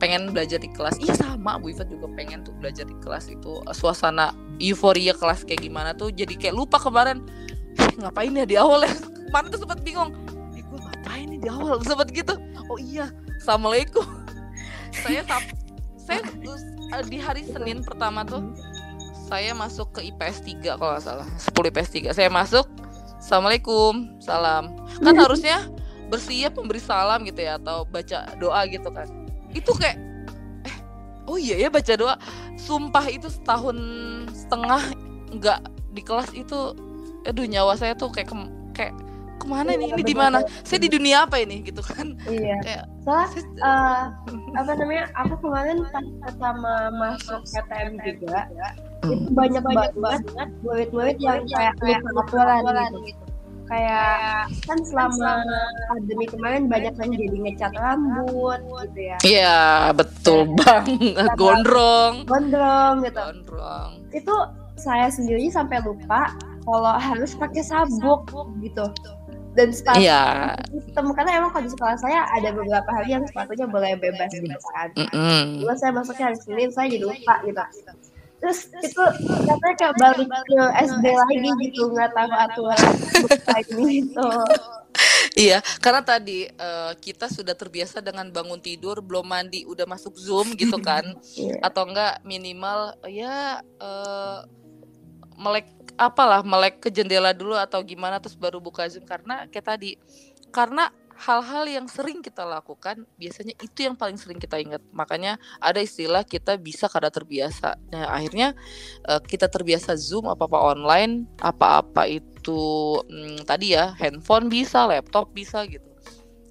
pengen belajar di kelas. Iya sama. Bu Iva juga pengen tuh belajar di kelas itu. Suasana euforia kelas kayak gimana tuh jadi kayak lupa kemarin. Eh, ngapain ya di awal ya? Kemarin tuh sempat bingung. Eh gue ngapain nih di awal? Sempat gitu. Oh iya assalamualaikum. Saya saya uh, di hari Senin pertama tuh saya masuk ke IPS 3 kalau nggak salah. 10 IPS 3 saya masuk Assalamualaikum salam. Kan harusnya bersiap memberi salam gitu ya atau baca doa gitu kan. Itu kayak eh oh iya ya baca doa. Sumpah itu setahun setengah nggak di kelas itu aduh nyawa saya tuh kayak ke, kayak ke mana iya, ini? Ini di mana? saya di dunia apa ini? Gitu kan. Iya. Kayak, soalnya uh, apa namanya aku kemarin pas pertama masuk PTM juga hmm. itu banyak banget murid-murid yang kayak lupa aturan gitu kayak kan selama pandemi kemarin banyak yang jadi ngecat rambut gitu ya. Iya betul bang gondrong. gondrong gitu. Gondrong. Itu saya sendiri sampai lupa kalau harus pakai sabuk gitu. Dan sepatu iya. sistem karena emang kalau di sekolah saya ada beberapa hari yang sepatunya boleh bebas gitu kan. Mm -hmm. saya masuknya hari Senin saya jadi lupa gitu terus itu katanya kayak balik ke SD lagi gitu nggak tahu aturan ini gitu. Iya, karena tadi uh, kita sudah terbiasa dengan bangun tidur, belum mandi, udah masuk Zoom gitu kan, yeah. atau enggak minimal ya uh, melek apalah melek ke jendela dulu atau gimana terus baru buka Zoom. Karena kayak tadi karena hal-hal yang sering kita lakukan biasanya itu yang paling sering kita ingat. Makanya ada istilah kita bisa karena terbiasa. Nah akhirnya uh, kita terbiasa zoom apa apa online apa-apa itu hmm, tadi ya handphone bisa laptop bisa gitu.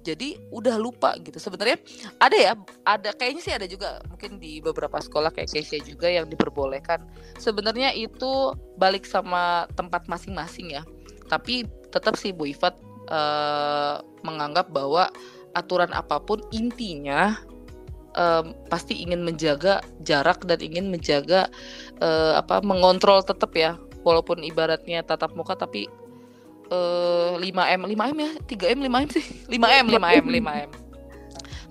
Jadi udah lupa gitu. Sebenarnya ada ya ada kayaknya sih ada juga mungkin di beberapa sekolah kayak Kesia juga yang diperbolehkan. Sebenarnya itu balik sama tempat masing-masing ya. Tapi tetap sih Bu Ifat uh, menganggap bahwa aturan apa pun intinya um, pasti ingin menjaga jarak dan ingin menjaga uh, apa mengontrol tetap ya. Walaupun ibaratnya tatap muka tapi uh, 5M 5M ya? 3M 5M sih? 5M 5M 5M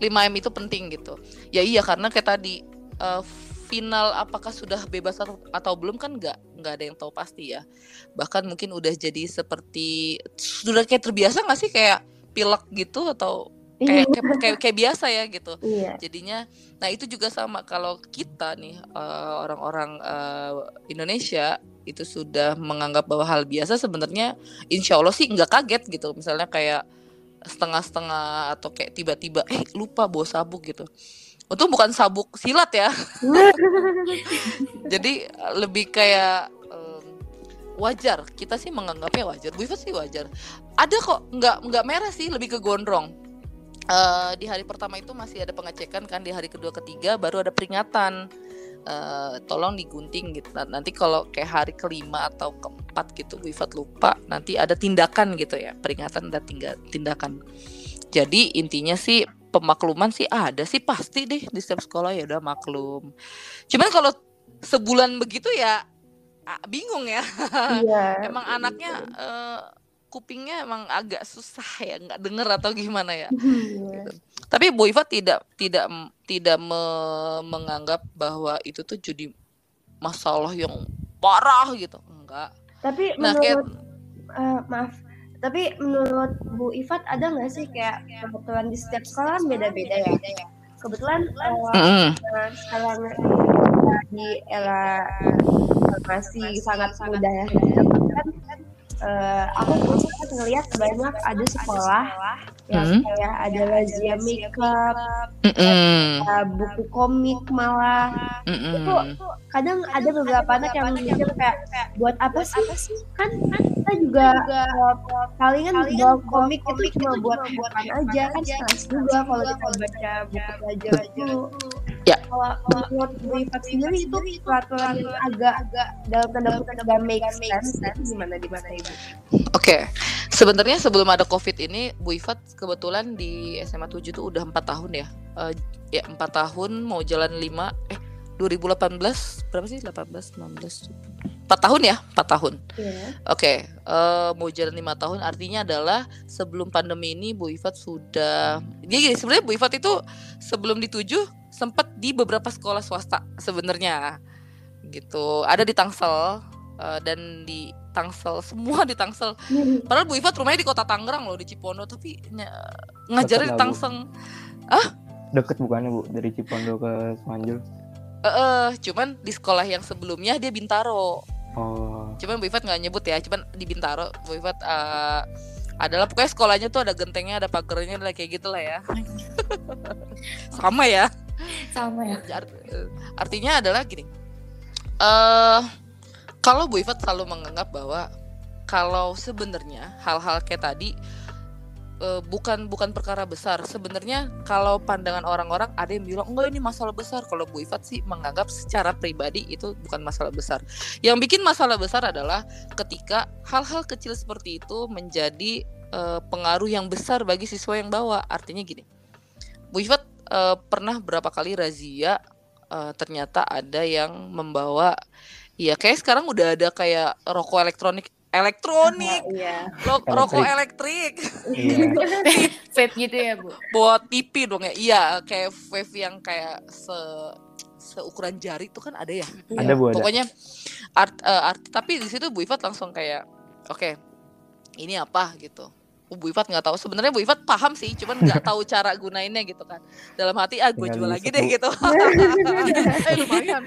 5M itu penting gitu. Ya iya karena kayak tadi uh, final apakah sudah bebas atau, atau belum kan nggak nggak ada yang tahu pasti ya. Bahkan mungkin udah jadi seperti sudah kayak terbiasa nggak sih kayak pilek gitu atau kayak kayak, kayak kayak biasa ya gitu. Iya. jadinya nah itu juga sama kalau kita nih uh, orang-orang uh, Indonesia itu sudah menganggap bahwa hal biasa sebenarnya insya Allah sih nggak kaget gitu. Misalnya kayak setengah-setengah atau kayak tiba-tiba eh lupa bawa sabuk gitu Untung bukan sabuk silat ya. Jadi lebih kayak um, wajar. Kita sih menganggapnya wajar. Bu Iva sih wajar. Ada kok nggak nggak merah sih, lebih ke gondrong. Uh, di hari pertama itu masih ada pengecekan kan, di hari kedua ketiga baru ada peringatan. uh, tolong digunting gitu nah, nanti kalau kayak hari kelima atau keempat gitu Bu Ifat lupa nanti ada tindakan gitu ya peringatan dan tindakan jadi intinya sih pemakluman sih ada sih pasti deh di setiap sekolah ya udah maklum cuman kalau sebulan begitu ya bingung ya iya. emang anaknya uh, kupingnya emang agak susah ya nggak denger atau gimana ya iya. gitu. tapi Bu Iva tidak tidak tidak me menganggap bahwa itu tuh jadi masalah yang parah gitu enggak tapi nah, menurut kayak, uh, maaf tapi menurut Bu Ifat ada nggak sih kayak kebetulan di setiap sekolah beda-beda ya kebetulan uh, mm -hmm. sekarang di era masih sangat mudah ya kan uh, aku khusus ngelihat banyak ada sekolah yang hmm. kayak ada razia makeup, mm -mm. Uh, buku komik malah mm -mm. itu kadang ada beberapa anak yang mikir kayak buat apa sih? Kan kan kita juga palingan bawa komik itu cuma buat buatan aja kan stres juga kalau kita baca buku pelajaran itu. Ya. Kalau menurut Bu Ipat sendiri itu peraturan yang agak-agak dalam tanda kutip gak make sense, gimana di mana Ibu? Oke, okay. sebenarnya sebelum ada COVID ini, Bu Ifat kebetulan di SMA 7 itu udah empat tahun ya. Uh, ya empat tahun mau jalan lima eh 2018 berapa sih? 18 19 empat tahun ya? Empat tahun. Yeah. oke okay, uh, eh, mau jalan lima tahun artinya adalah sebelum pandemi ini Bu Ifat sudah dia gini sebenarnya Bu Ifat itu sebelum dituju sempat di beberapa sekolah swasta sebenarnya gitu. Ada di Tangsel uh, dan di Tangsel semua di Tangsel. Hmm. padahal Bu Ifat rumahnya di kota Tangerang loh di Cipondo tapi ngajarin di Tangsel ah deket bukannya Bu? Dari Cipondo ke Semanjul Eh, uh, cuman di sekolah yang sebelumnya dia Bintaro. Oh. Cuman Bu Ifat nggak nyebut ya, cuman di Bintaro Bu Ifat uh, adalah pokoknya sekolahnya tuh ada gentengnya, ada pagernya, ada kayak gitulah ya. Sama ya. Sama ya. Art, artinya adalah gini. Eh uh, kalau Bu Ifat selalu menganggap bahwa kalau sebenarnya hal-hal kayak tadi uh, bukan bukan perkara besar. Sebenarnya kalau pandangan orang-orang ada yang bilang enggak ini masalah besar. Kalau Bu Ifat sih menganggap secara pribadi itu bukan masalah besar. Yang bikin masalah besar adalah ketika hal-hal kecil seperti itu menjadi uh, pengaruh yang besar bagi siswa yang bawa. Artinya gini. Bu Ifat uh, pernah berapa kali razia uh, ternyata ada yang membawa ya kayak sekarang udah ada kayak rokok elektronik elektronik, iya. Lo, rokok elektrik, iya. vape gitu ya bu? Buat pipi dong ya, iya kayak vape yang kayak se seukuran jari itu kan ada ya. Ada bu. Pokoknya art, uh, art tapi di situ Bu Ifat langsung kayak, oke, okay, ini apa gitu Bu Ifat nggak tahu. Sebenarnya Bu Ifat paham sih cuman nggak tahu cara gunainnya gitu kan. Dalam hati ah gue jual lagi deh gitu. Eh lumayan.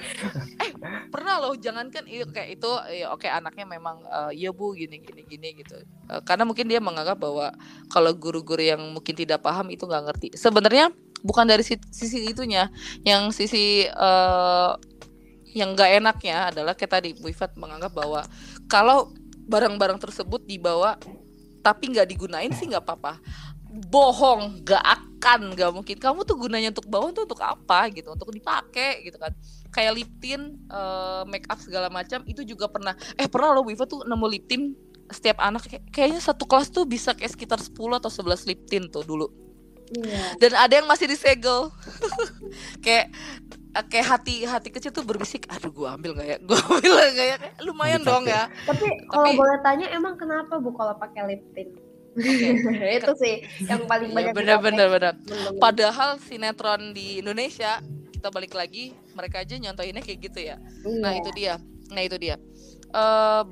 Eh pernah loh jangankan iya kayak itu ya oke anaknya memang uh, iya Bu gini gini gini gitu. Uh, karena mungkin dia menganggap bahwa kalau guru-guru yang mungkin tidak paham itu nggak ngerti. Sebenarnya bukan dari sisi itunya. Yang sisi uh, yang nggak enaknya adalah kayak tadi Bu Ifat menganggap bahwa kalau barang-barang tersebut dibawa tapi nggak digunain sih nggak apa-apa. Bohong nggak akan nggak mungkin. Kamu tuh gunanya untuk bawah tuh untuk apa gitu? Untuk dipakai gitu kan. Kayak lip tint uh, make up segala macam itu juga pernah. Eh pernah loh Wifa tuh nemu lip tint setiap anak. Kayak, kayaknya satu kelas tuh bisa kayak sekitar 10 atau 11 lip tint tuh dulu. Yeah. Dan ada yang masih disegel. kayak kayak hati hati kecil tuh berbisik, aduh gua ambil nggak ya? Gua ambil nggak ya? Lumayan dong ya. Tapi kalau boleh tanya emang kenapa Bu kalau pakai lip tint? Okay. itu sih yang paling iya, banyak. bener bener bener. Padahal sinetron di Indonesia kita balik lagi mereka aja nyontohinnya kayak gitu ya. Yeah. Nah itu dia. Nah itu dia. Uh,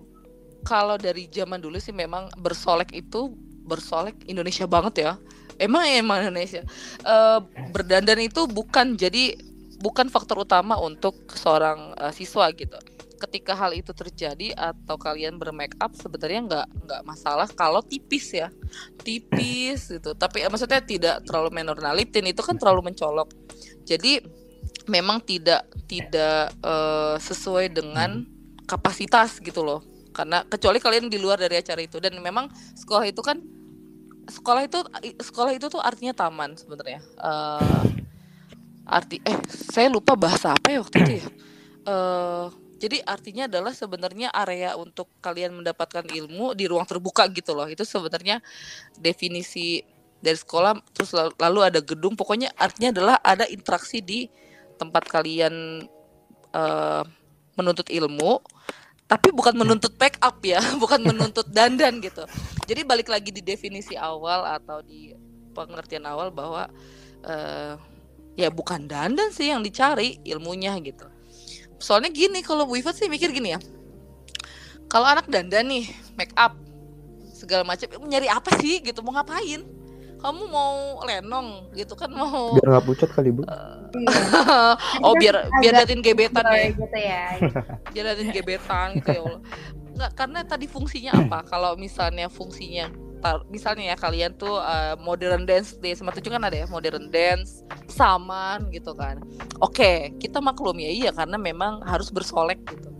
kalau dari zaman dulu sih memang bersolek itu bersolek Indonesia banget ya emang emang Indonesia uh, berdandan itu bukan jadi bukan faktor utama untuk seorang uh, siswa gitu. Ketika hal itu terjadi atau kalian bermake up sebenarnya nggak nggak masalah kalau tipis ya. Tipis gitu. Tapi uh, maksudnya tidak terlalu menor nah itu kan terlalu mencolok. Jadi memang tidak tidak uh, sesuai dengan kapasitas gitu loh. Karena kecuali kalian di luar dari acara itu. Dan memang sekolah itu kan sekolah itu sekolah itu tuh artinya taman sebenarnya. Uh, arti eh saya lupa bahasa apa ya waktu itu ya uh, jadi artinya adalah sebenarnya area untuk kalian mendapatkan ilmu di ruang terbuka gitu loh. Itu sebenarnya definisi dari sekolah terus lalu ada gedung pokoknya artinya adalah ada interaksi di tempat kalian uh, menuntut ilmu tapi bukan menuntut pack up ya, bukan menuntut dandan gitu. Jadi balik lagi di definisi awal atau di pengertian awal bahwa uh, ya bukan dandan sih yang dicari ilmunya gitu. Soalnya gini kalau Bu Ifat sih mikir gini ya. Kalau anak dandan nih, make up segala macam nyari apa sih gitu mau ngapain? Kamu mau lenong gitu kan mau biar nggak pucat kali bu? Uh, oh biar biar datin gebetan ya. Gitu ya. biar datin gebetan gitu ya Allah. Nggak karena tadi fungsinya apa? Kalau misalnya fungsinya misalnya ya kalian tuh uh, modern dance di sama tujuh kan ada ya modern dance saman gitu kan. Oke okay, kita maklum ya iya karena memang harus bersolek gitu.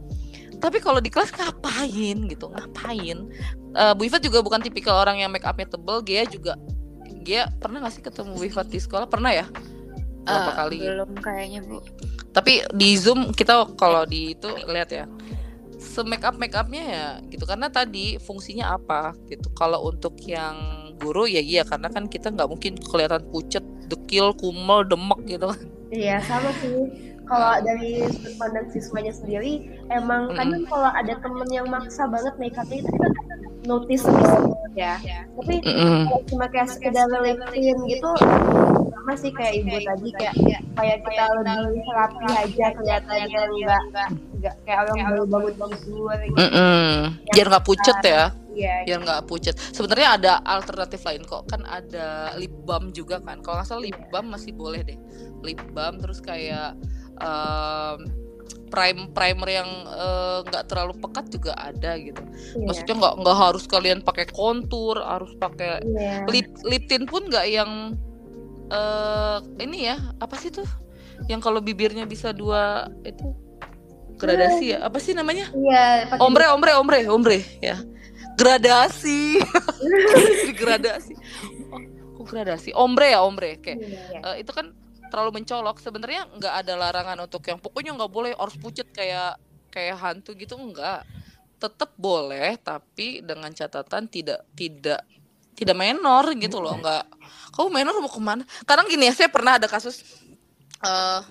Tapi kalau di kelas ngapain gitu ngapain? Uh, Bu Ifat juga bukan tipikal orang yang make upnya tebel Gia juga Gia pernah gak sih ketemu Bu Ifat di sekolah? Pernah ya? Berapa uh, kali? belum kayaknya Bu. Tapi di zoom kita kalau di itu lihat ya se make up make upnya ya gitu. Karena tadi fungsinya apa gitu. Kalau untuk yang guru ya iya karena kan kita nggak mungkin kelihatan pucet dekil kumel demek gitu kan. Iya sama sih kalau dari sudut pandang siswanya sendiri emang mm. kadang kalau ada temen yang maksa banget make upnya itu kan notice ya tapi mm -hmm. kalau cuma kayak sekedar lip gitu sama sih kayak ibu tadi kayak kayak kita lebih rapi aja kelihatannya enggak enggak kayak orang baru bangun tidur gitu. Mm -mm. Biar nggak pucet ya. Iya. Biar nggak pucet. Sebenarnya ada alternatif lain kok. Kan ada lip balm juga kan. Kalau nggak salah lip balm masih boleh deh. Lip balm terus kayak um, prime primer yang nggak uh, terlalu pekat juga ada gitu. Yeah. Maksudnya nggak nggak harus kalian pakai kontur, harus pakai yeah. lip lip tint pun nggak yang uh, ini ya apa sih tuh yang kalau bibirnya bisa dua itu gradasi ya apa sih namanya iya ombre ombre ombre ombre ya gradasi gradasi oh, gradasi ombre ya ombre kayak iya. uh, itu kan terlalu mencolok. Sebenarnya nggak ada larangan untuk yang pokoknya nggak boleh harus pucet kayak kayak hantu gitu enggak tetap boleh tapi dengan catatan tidak tidak tidak menor gitu loh nggak. Kamu menor mau ke mana? Kadang gini ya saya pernah ada kasus uh,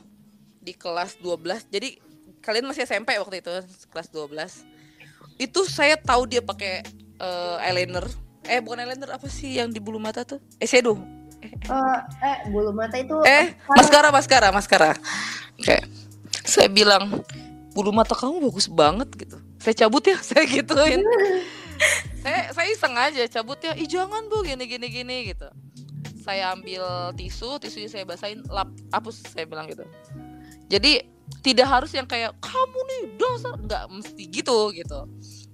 di kelas 12 jadi kalian masih SMP waktu itu kelas 12 itu saya tahu dia pakai uh, eyeliner. Eh bukan eyeliner apa sih yang di bulu mata tuh? Eh shadow uh, eh bulu mata itu eh maskara maskara maskara. Oke. Saya bilang bulu mata kamu bagus banget gitu. Saya cabut ya saya gituin. Saya saya iseng aja cabut ya. Ih jangan bu gini gini gini gitu. Saya ambil tisu tisunya saya basahin lap hapus saya bilang gitu. Jadi tidak harus yang kayak kamu nih dasar nggak mesti gitu gitu.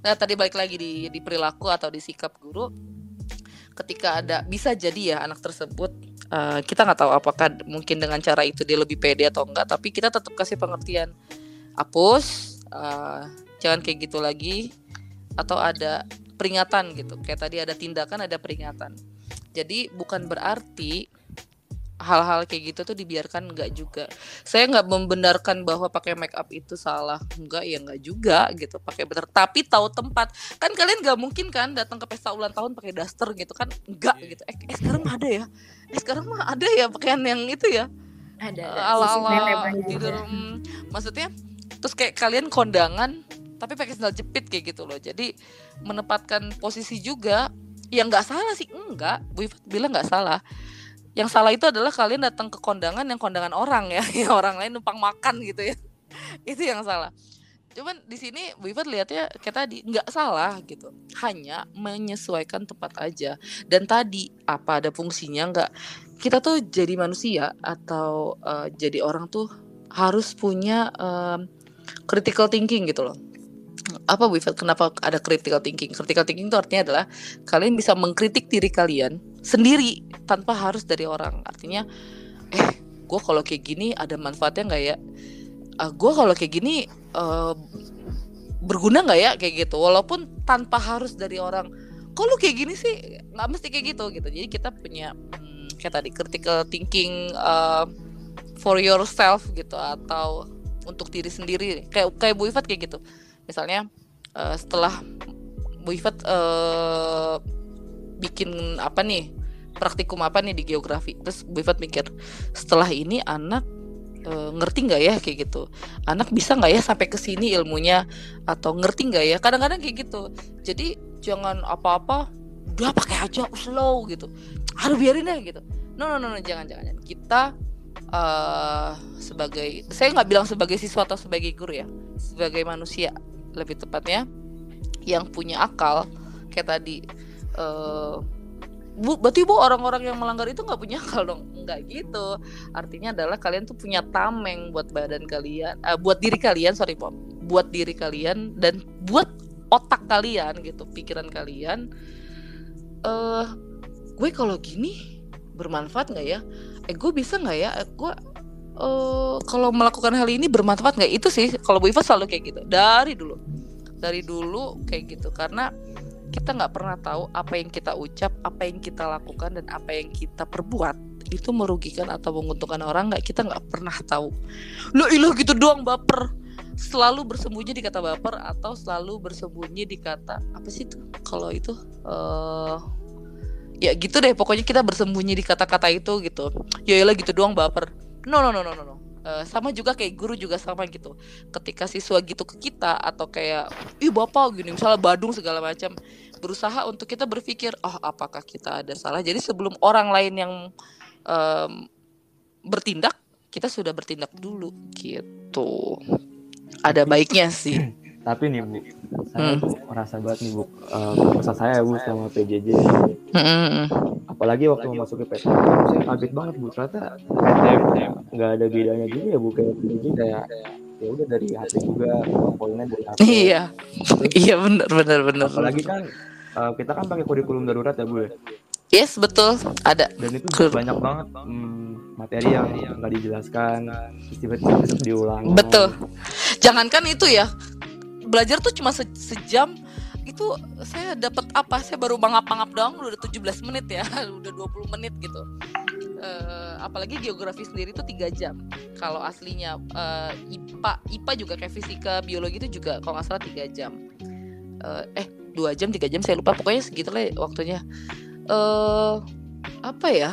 Nah tadi balik lagi di di perilaku atau di sikap guru ketika ada bisa jadi ya anak tersebut uh, kita nggak tahu apakah mungkin dengan cara itu dia lebih pede atau enggak tapi kita tetap kasih pengertian. Hapus uh, jangan kayak gitu lagi atau ada peringatan gitu. Kayak tadi ada tindakan ada peringatan. Jadi bukan berarti hal-hal kayak gitu tuh dibiarkan enggak juga. Saya nggak membenarkan bahwa pakai make up itu salah. Enggak ya enggak juga gitu pakai bener tapi tahu tempat. Kan kalian nggak mungkin kan datang ke pesta ulang tahun pakai daster gitu kan? Enggak iya. gitu. Eh, eh sekarang mah ada ya? Eh sekarang mah ada ya pakaian yang itu ya? Ada, ada. ala ala gitu maksudnya terus kayak kalian kondangan tapi pakai sandal jepit kayak gitu loh. Jadi menempatkan posisi juga yang nggak salah sih. Enggak Bu Ifat bilang nggak salah yang salah itu adalah kalian datang ke kondangan yang kondangan orang ya yang orang lain numpang makan gitu ya. Itu yang salah. Cuman di sini Bu Ifat lihatnya kayak tadi nggak salah gitu. Hanya menyesuaikan tempat aja. Dan tadi apa ada fungsinya nggak? Kita tuh jadi manusia atau uh, jadi orang tuh harus punya uh, critical thinking gitu loh. Apa Bu Ifat kenapa ada critical thinking? Critical thinking itu artinya adalah kalian bisa mengkritik diri kalian sendiri tanpa harus dari orang. Artinya, eh, gue kalau kayak gini ada manfaatnya nggak ya? Uh, ah, gue kalau kayak gini uh, berguna nggak ya kayak gitu? Walaupun tanpa harus dari orang. Kalau kayak gini sih nggak mesti kayak gitu gitu. Jadi kita punya hmm, kayak tadi critical thinking uh, for yourself gitu atau untuk diri sendiri kayak kayak Bu Ifat kayak gitu misalnya uh, setelah Bu Ifat uh, bikin apa nih praktikum apa nih di geografi. Terus Bu Ifat mikir setelah ini anak e, ngerti nggak ya? Kayak gitu. Anak bisa nggak ya sampai ke sini ilmunya? Atau ngerti nggak ya? Kadang-kadang kayak gitu. Jadi jangan apa-apa udah pakai aja slow gitu. Harus biarin deh gitu. No no no, no jangan jangan kita uh, sebagai saya nggak bilang sebagai siswa atau sebagai guru ya sebagai manusia lebih tepatnya yang punya akal kayak tadi uh, bu berarti bu orang-orang yang melanggar itu nggak punya akal dong? Nggak gitu. Artinya adalah kalian tuh punya tameng buat badan kalian uh, buat diri kalian sorry bu buat diri kalian dan buat otak kalian gitu pikiran kalian. Uh, gue kalau gini bermanfaat nggak ya? Eh gue bisa nggak ya? Eh, gue uh, kalau melakukan hal ini bermanfaat nggak? Itu sih kalau Bu Iva selalu kayak gitu. Dari dulu. Dari dulu kayak gitu. Karena kita nggak pernah tahu apa yang kita ucap apa yang kita lakukan dan apa yang kita perbuat. Itu merugikan atau menguntungkan orang nggak? Kita nggak pernah tahu. Lo ilah gitu doang baper. Selalu bersembunyi di kata baper atau selalu bersembunyi di kata apa sih itu? Kalau itu uh, ya gitu deh. Pokoknya kita bersembunyi di kata-kata itu gitu. Ya lah gitu doang baper. No no no no no, no. Uh, sama juga kayak guru juga sama gitu. Ketika siswa gitu ke kita atau kayak ih bapak gini misalnya Badung segala macam berusaha untuk kita berpikir oh apakah kita ada salah? Jadi sebelum orang lain yang um, bertindak kita sudah bertindak dulu gitu. Ada baiknya sih tapi nih bu saya hmm. merasa banget nih bu. Uh, masa saya bu sama PJJ hmm. apalagi waktu memasuki PTM saya kaget banget bu. Ternyata PTM nggak ada bedanya juga ya bu kayak PJJ kayak ya udah dari HP juga poinnya dari HP iya. Terus, iya benar benar benar apalagi kan uh, kita kan pakai kurikulum darurat ya bu ya? Yes betul. Ada dan itu Kur banyak banget hmm, materi yang nggak dijelaskan tiba-tiba diulang. Betul. Jangankan itu ya belajar tuh cuma se sejam. Itu saya dapat apa? Saya baru mangap-mangap doang udah 17 menit ya. Udah 20 menit gitu. Uh, apalagi geografi sendiri itu tiga jam. Kalau aslinya uh, IPA IPA juga kayak fisika biologi itu juga kalau nggak salah tiga jam. Uh, eh dua jam tiga jam saya lupa. Pokoknya segitu lah waktunya. Uh, apa ya?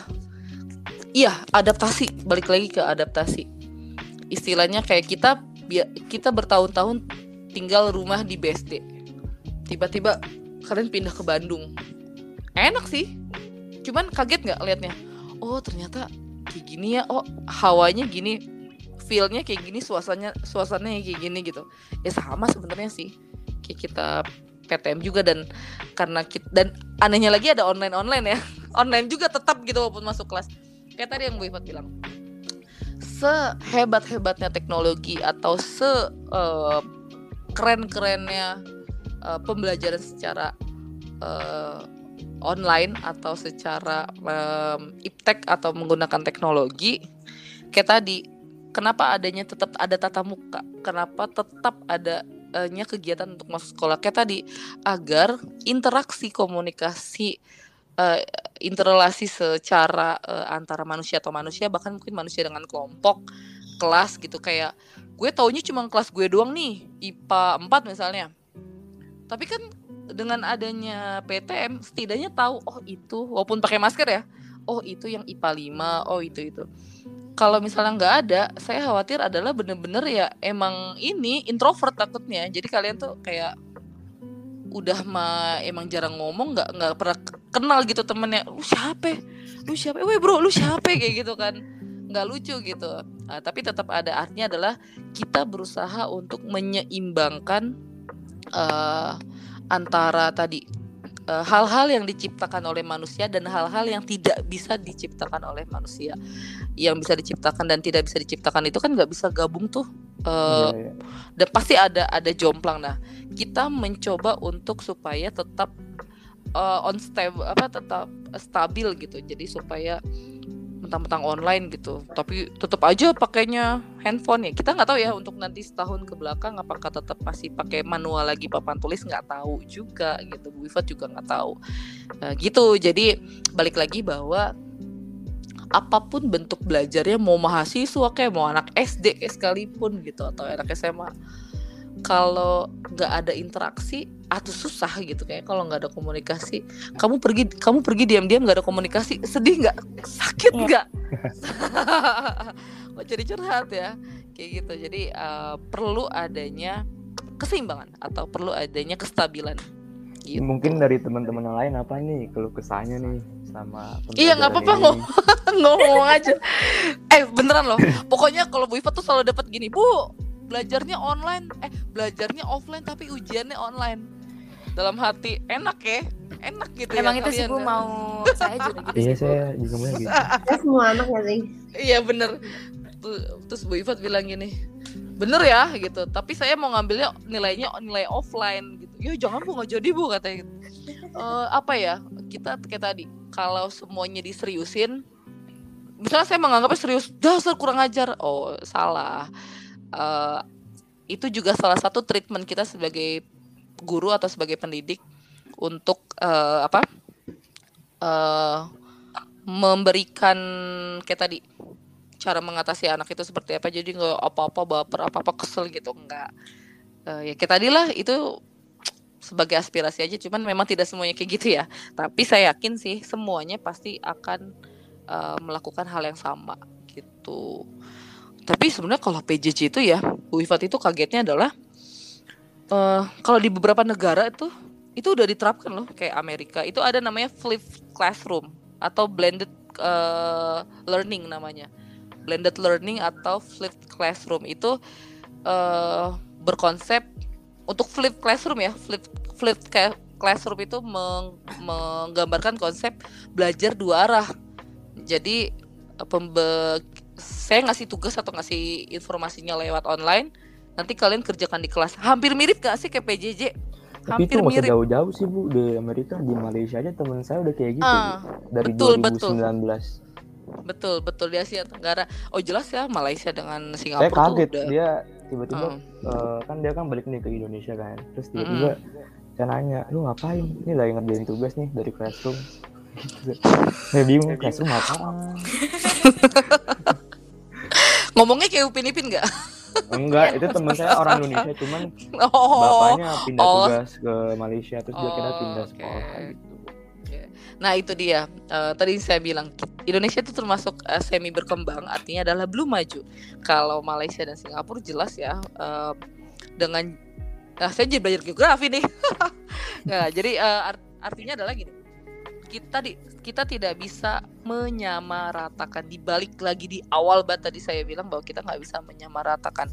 Iya adaptasi. Balik lagi ke adaptasi. Istilahnya kayak kita kita bertahun-tahun tinggal rumah di BSD tiba-tiba kalian pindah ke Bandung. Enak sih. Cuman kaget nggak liatnya? Oh ternyata kayak gini ya. Oh hawanya gini feelnya kayak gini suasananya suasananya kayak gini gitu. Ya sama sebenarnya sih. Kayak kita PTM juga dan karena kita dan anehnya lagi ada online online ya. Online juga tetap gitu walaupun masuk kelas. Kayak tadi yang Bu Ifat bilang. Sehebat hebatnya teknologi atau se uh, keren-kerennya uh, pembelajaran secara uh, online atau secara um, iptek atau menggunakan teknologi kayak tadi kenapa adanya tetap ada tatap muka? Kenapa tetap ada nya kegiatan untuk masuk sekolah? Kayak tadi agar interaksi komunikasi uh, interrelasi secara uh, antara manusia atau manusia bahkan mungkin manusia dengan kelompok kelas gitu kayak gue taunya cuma kelas gue doang nih IPA 4 misalnya. Tapi kan dengan adanya PTM setidaknya tahu oh itu walaupun pakai masker ya oh itu yang IPA 5 oh itu itu. Kalau misalnya nggak ada saya khawatir adalah bener-bener ya emang ini introvert takutnya. Jadi kalian tuh kayak udah mah emang jarang ngomong nggak nggak pernah kenal gitu temennya. Lu siapa? Lu siapa? Weh bro lu siapa? Kayak gitu kan nggak lucu gitu. Uh, tapi tetap ada artinya adalah kita berusaha untuk menyeimbangkan uh, antara tadi eh, hal-hal uh, yang diciptakan oleh manusia dan hal-hal yang tidak bisa diciptakan oleh manusia. Yang bisa diciptakan dan tidak bisa diciptakan itu kan nggak bisa gabung tuh uh, yeah, yeah. dan pasti ada ada jomplang. Nah kita mencoba untuk supaya tetap uh, on stable apa tetap stabil gitu. Jadi supaya mentang-mentang online gitu. Tapi tetap aja pakainya handphone ya. Kita nggak tahu ya untuk nanti setahun ke belakang apakah tetap masih pakai manual lagi papan tulis? Nggak tahu juga gitu. Bu Iva juga nggak tahu. Uh, gitu. Jadi balik lagi bahwa apa pun bentuk belajarnya mau mahasiswa kayak mau anak SD sekalipun gitu atau anak SMA kalau nggak ada interaksi atau susah gitu kayak kalau nggak ada komunikasi. Kamu pergi kamu pergi diam-diam nggak ada komunikasi. Sedih nggak? Sakit iya. nggak? Mau jadi curhat ya? Kayak gitu. Jadi uh, perlu adanya keseimbangan atau perlu adanya kestabilan. Gitu. mungkin dari teman-teman yang lain apa nih kalau kesahnya nih sama iya nggak apa-apa ngomong ngomong aja. Eh beneran loh. Pokoknya kalau Bu Iva tuh selalu dapat gini Bu belajarnya online. Eh belajarnya offline tapi ujiannya online. Dalam hati enak ya? Enak gitu emang ya itu sih Bu ya. mau saya juga gitu iya saya juga mau gitu. Semua anak ya sih. Iya bener. Terus Bu Iva bilang gini bener ya gitu. Tapi saya mau ngambilnya nilainya nilai offline gitu. Ya jangan bu nggak jadi bu katanya gitu. uh, apa ya kita kayak tadi kalau semuanya diseriusin misalnya saya menganggapnya serius dasar kurang ajar. Oh salah uh, itu juga salah satu treatment kita sebagai guru atau sebagai pendidik untuk uh, apa? Uh, memberikan kayak tadi cara mengatasi anak itu seperti apa. Jadi nggak apa-apa baper apa-apa kesel gitu enggak uh, ya kita tadi lah itu sebagai aspirasi aja. Cuman memang tidak semuanya kayak gitu ya. Tapi saya yakin sih semuanya pasti akan uh, melakukan hal yang sama gitu tapi sebenarnya kalau PJJ itu ya Bu Ifat itu kagetnya adalah uh, kalau di beberapa negara itu itu udah diterapkan loh kayak Amerika. Itu ada namanya flip classroom atau blended uh, learning namanya. Blended learning atau flipped classroom. Itu uh, berkonsep untuk flip classroom ya flip flip classroom itu meng, menggambarkan konsep belajar dua arah. Jadi pembe saya ngasih tugas atau ngasih informasinya lewat online nanti kalian kerjakan di kelas. Hampir mirip gak sih kayak PJJ tapi hampir itu mirip. jauh-jauh sih bu. Di Amerika di Malaysia aja teman saya udah kayak gitu uh, dari betul, 2019 betul betul betul. Di Asia Tenggara. Oh jelas ya Malaysia dengan Singapura saya kaget. udah... dia tiba-tiba uh. uh, kan dia kan balik nih ke Indonesia kan. Terus tiba-tiba mm -hmm. saya nanya lu ngapain? Ini lagi ngerjain tugas nih dari classroom. Saya bingung. Classroom apa ngomongnya kayak Upin Ipin gak? Enggak, itu teman saya orang Indonesia, cuman oh, bapaknya pindah oh. tugas ke Malaysia, terus oh, dia kira pindah okay. sekolah gitu. Nah itu dia. Uh, tadi saya bilang Indonesia itu termasuk uh, semi berkembang, artinya adalah belum maju. Kalau Malaysia dan Singapura jelas ya uh, dengan. Nah saya jadi belajar geografi nih. nah, jadi uh, art artinya adalah gini. Kita di kita tidak bisa menyamaratakan. Dibalik lagi di awal banget tadi saya bilang bahwa kita nggak bisa menyamaratakan.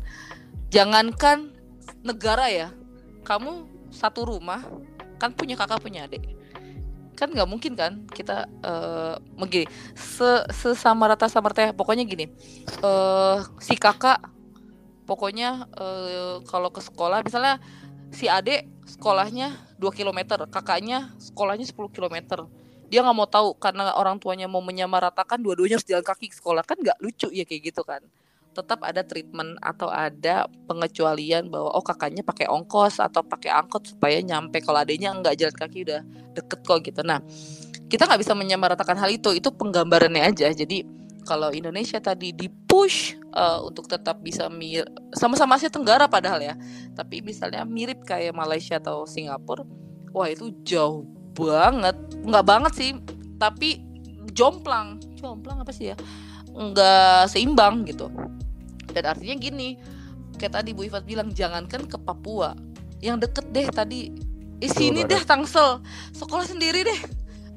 Jangankan negara ya, kamu satu rumah kan punya kakak punya adik. Kan nggak mungkin kan kita uh, begini se sesama rata sama rata pokoknya gini uh, si kakak pokoknya uh, kalau ke sekolah misalnya si adik sekolahnya 2 km kakaknya sekolahnya 10 km dia nggak mau tahu karena orang tuanya mau menyamaratakan dua-duanya harus jalan kaki ke sekolah kan nggak lucu ya kayak gitu kan tetap ada treatment atau ada pengecualian bahwa oh kakaknya pakai ongkos atau pakai angkot supaya nyampe kalau adanya nggak jalan kaki udah deket kok gitu. Nah kita nggak bisa menyamaratakan hal itu itu penggambarannya aja. Jadi kalau Indonesia tadi di push uh, untuk tetap bisa sama-sama Asia Tenggara padahal ya, tapi misalnya mirip kayak Malaysia atau Singapura, wah itu jauh banget, nggak banget sih, tapi jomplang, jomplang apa sih ya? nggak seimbang gitu. Dan artinya gini kayak tadi Bu Ifat bilang jangankan ke Papua. Yang deket deh tadi. Eh sini deh Tangsel. Sekolah sendiri deh.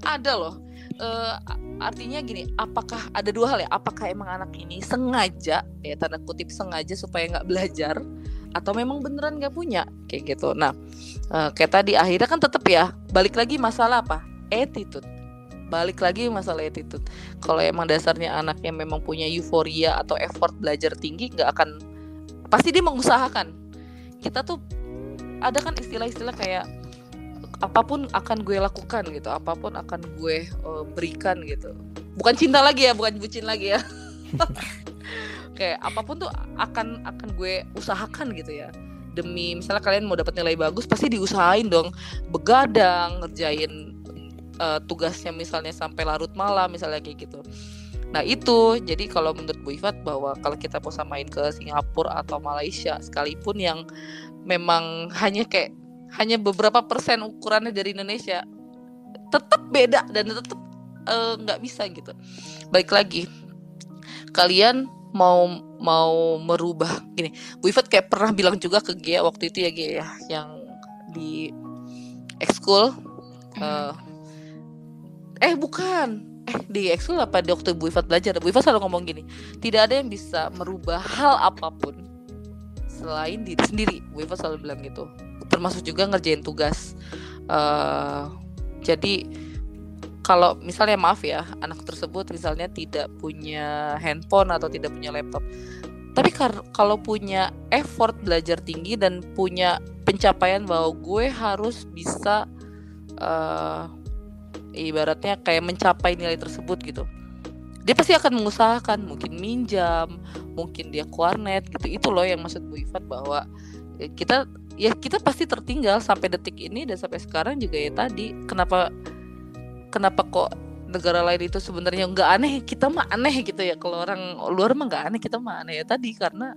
Ada loh. Uh, artinya gini apakah ada dua hal ya? Apakah emang anak ini sengaja ya tanda kutip sengaja supaya nggak belajar atau memang beneran nggak punya? Kayak gitu. Nah uh, kayak tadi akhirnya kan tetap ya balik lagi masalah apa? Attitude. Balik lagi masalah attitude. Kalau emang dasarnya anak yang memang punya euforia atau effort belajar tinggi nggak akan pasti dia mengusahakan. Kita tuh ada kan istilah-istilah kayak apa pun akan gue lakukan gitu apa pun akan gue uh, berikan gitu. Bukan cinta lagi ya bukan bucin lagi ya kayak apa pun tuh akan akan gue usahakan gitu ya demi misalnya kalian mau dapat nilai bagus pasti diusahain dong begadang ngerjain uh, tugasnya misalnya sampai larut malam misalnya kayak gitu. Nah itu jadi kalau menurut Bu Ifat bahwa kalau kita mau samain ke Singapura atau Malaysia sekalipun yang memang hanya kayak hanya beberapa persen ukurannya dari Indonesia tetap beda dan tetap eh, nggak uh, bisa gitu. Baik lagi kalian mau mau merubah. Gini Bu Ifat kayak pernah bilang juga ke Gia waktu itu ya Gia ya yang di ekskul uh, eh bukan. Eh di ekskul apa di waktu Bu Ifat belajar? Bu Ifat selalu ngomong gini tidak ada yang bisa merubah hal apa pun selain diri sendiri. Bu Ifat selalu bilang gitu. Termasuk juga ngerjain tugas uh, jadi kalau misalnya maaf ya anak tersebut misalnya tidak punya handphone atau tidak punya laptop. Tapi kalau punya effort belajar tinggi dan punya pencapaian bahwa gue harus bisa uh, ibaratnya kayak mencapai nilai tersebut gitu. Dia pasti akan mengusahakan mungkin minjam mungkin dia kuarnet gitu. Itu loh yang maksud Bu Ifat bahwa ya kita ya kita pasti tertinggal sampai detik ini dan sampai sekarang juga ya tadi. Kenapa kenapa kok negara lain itu sebenarnya nggak aneh? Kita mah aneh gitu ya. Kalau orang luar mah nggak aneh kita mah aneh ya tadi. Karena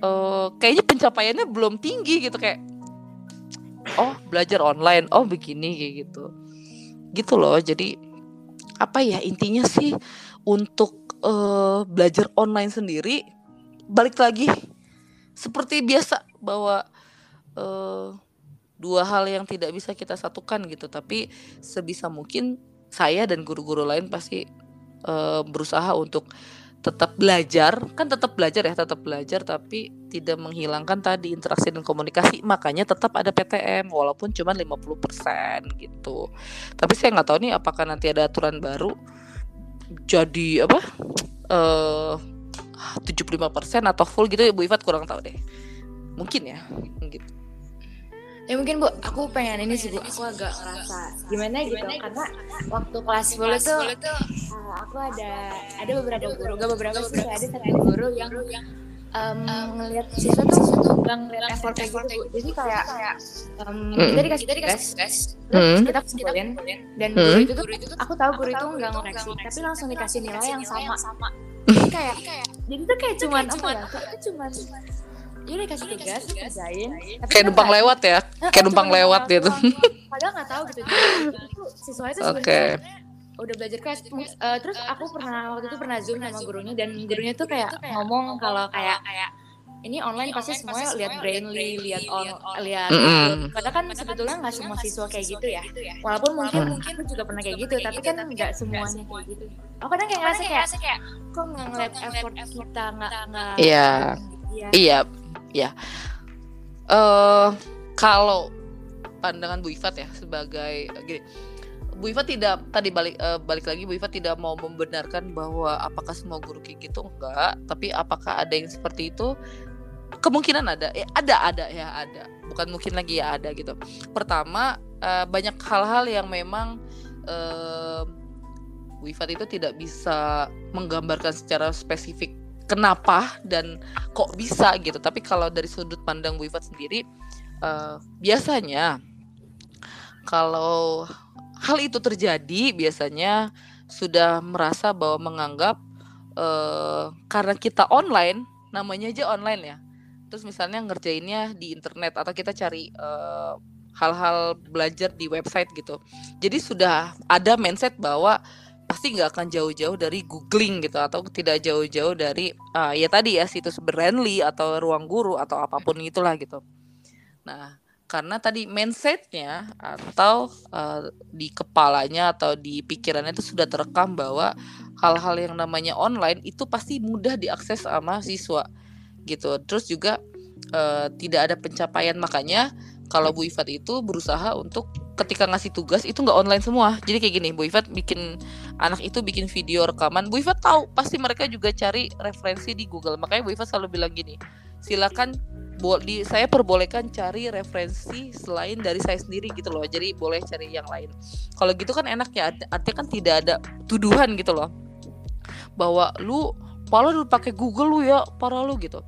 uh, kayaknya pencapaiannya belum tinggi gitu. Kayak oh belajar online. Oh begini kayak gitu. Gitu loh. Jadi apa ya intinya sih? Untuk uh, belajar online sendiri balik lagi. Seperti biasa bahwa uh, dua hal yang tidak bisa kita satukan gitu. Tapi sebisa mungkin saya dan guru-guru lain pasti uh, berusaha untuk tetap belajar. Kan tetap belajar ya tetap belajar tapi tidak menghilangkan tadi interaksi dan komunikasi. Makanya tetap ada PTM walaupun cuma 50% gitu. Tapi saya nggak tahu nih apakah nanti ada aturan baru jadi apa eh uh, 75% atau full gitu ya Bu Ifat kurang tahu deh. Mungkin ya gitu ya mungkin bu. Aku pengen ini sih bu. Aku agak ngerasa gimana gitu. Karena waktu kelas 10 tuh uh, aku ada ada beberapa guru. gak beberapa sih ada satu guru yang um, ngelihat siswa tuh nggak ngeliat effort kayak gitu bu. jadi kayak um, kita dikasih kita dikasih tes terus kita kumpulin. Dan guru itu tuh aku tahu guru itu nggak ngoreksi tapi langsung dikasih nilai yang sama sama. jadi kayak jadi tuh kayak cuman apa ya kayak cuman Iya kasih tugas, kerjain. Kayak numpang lewat ya, kayak numpang lewat gitu. Padahal nggak tahu gitu. Siswa itu sebenarnya udah belajar kelas. Uh, terus aku pernah waktu itu pernah zoom sama gurunya dan gurunya tuh kayak ngomong kalau kayak kayak ini online pasti semuanya lihat brainly, lihat on, lihat. Padahal kan sebetulnya nggak semua siswa kayak gitu ya. Walaupun mungkin mungkin aku juga pernah kayak gitu, tapi kan nggak semuanya kayak gitu. Aku kadang kayak ngerasa kayak, kok nggak ngeliat effort kita nggak nggak. Iya. Iya, ya. Uh, kalau pandangan Bu Ifat ya sebagai gini. Bu Ifat tidak tadi balik uh, balik lagi Bu Ifat tidak mau membenarkan bahwa apakah semua guru kayak gitu? Enggak. Tapi apakah ada yang seperti itu? Kemungkinan ada. Ya ada ada ya ada. Bukan mungkin lagi ya ada gitu. Pertama uh, banyak hal-hal yang memang uh, Bu Ifat itu tidak bisa menggambarkan secara spesifik kenapa dan kok bisa gitu. Tapi kalau dari sudut pandang Bu Ifat sendiri, uh, biasanya kalau hal itu terjadi, biasanya sudah merasa bahwa menganggap uh, karena kita online, namanya aja online ya. Terus misalnya ngerjainnya di internet atau kita cari uh, hal-hal belajar di website gitu. Jadi sudah ada mindset bahwa pasti nggak akan jauh-jauh dari googling gitu atau tidak jauh-jauh dari uh, ya tadi ya situs Brandly atau ruang guru atau apa pun itulah gitu. Nah karena tadi mindsetnya atau uh, di kepalanya atau di pikirannya itu sudah terekam bahwa hal-hal yang namanya online itu pasti mudah diakses sama siswa gitu. Terus juga uh, tidak ada pencapaian makanya kalau Bu Ifat itu berusaha untuk ketika ngasih tugas itu nggak online semua. Jadi kayak gini, Bu Ifat bikin anak itu bikin video rekaman. Bu Ifat tahu pasti mereka juga cari referensi di Google. Makanya Bu Ifat selalu bilang gini, silakan di saya perbolehkan cari referensi selain dari saya sendiri gitu loh. Jadi boleh cari yang lain. Kalau gitu kan enak ya, artinya kan tidak ada tuduhan gitu loh. Bahwa lu pala lu pakai Google lu ya, para lu gitu.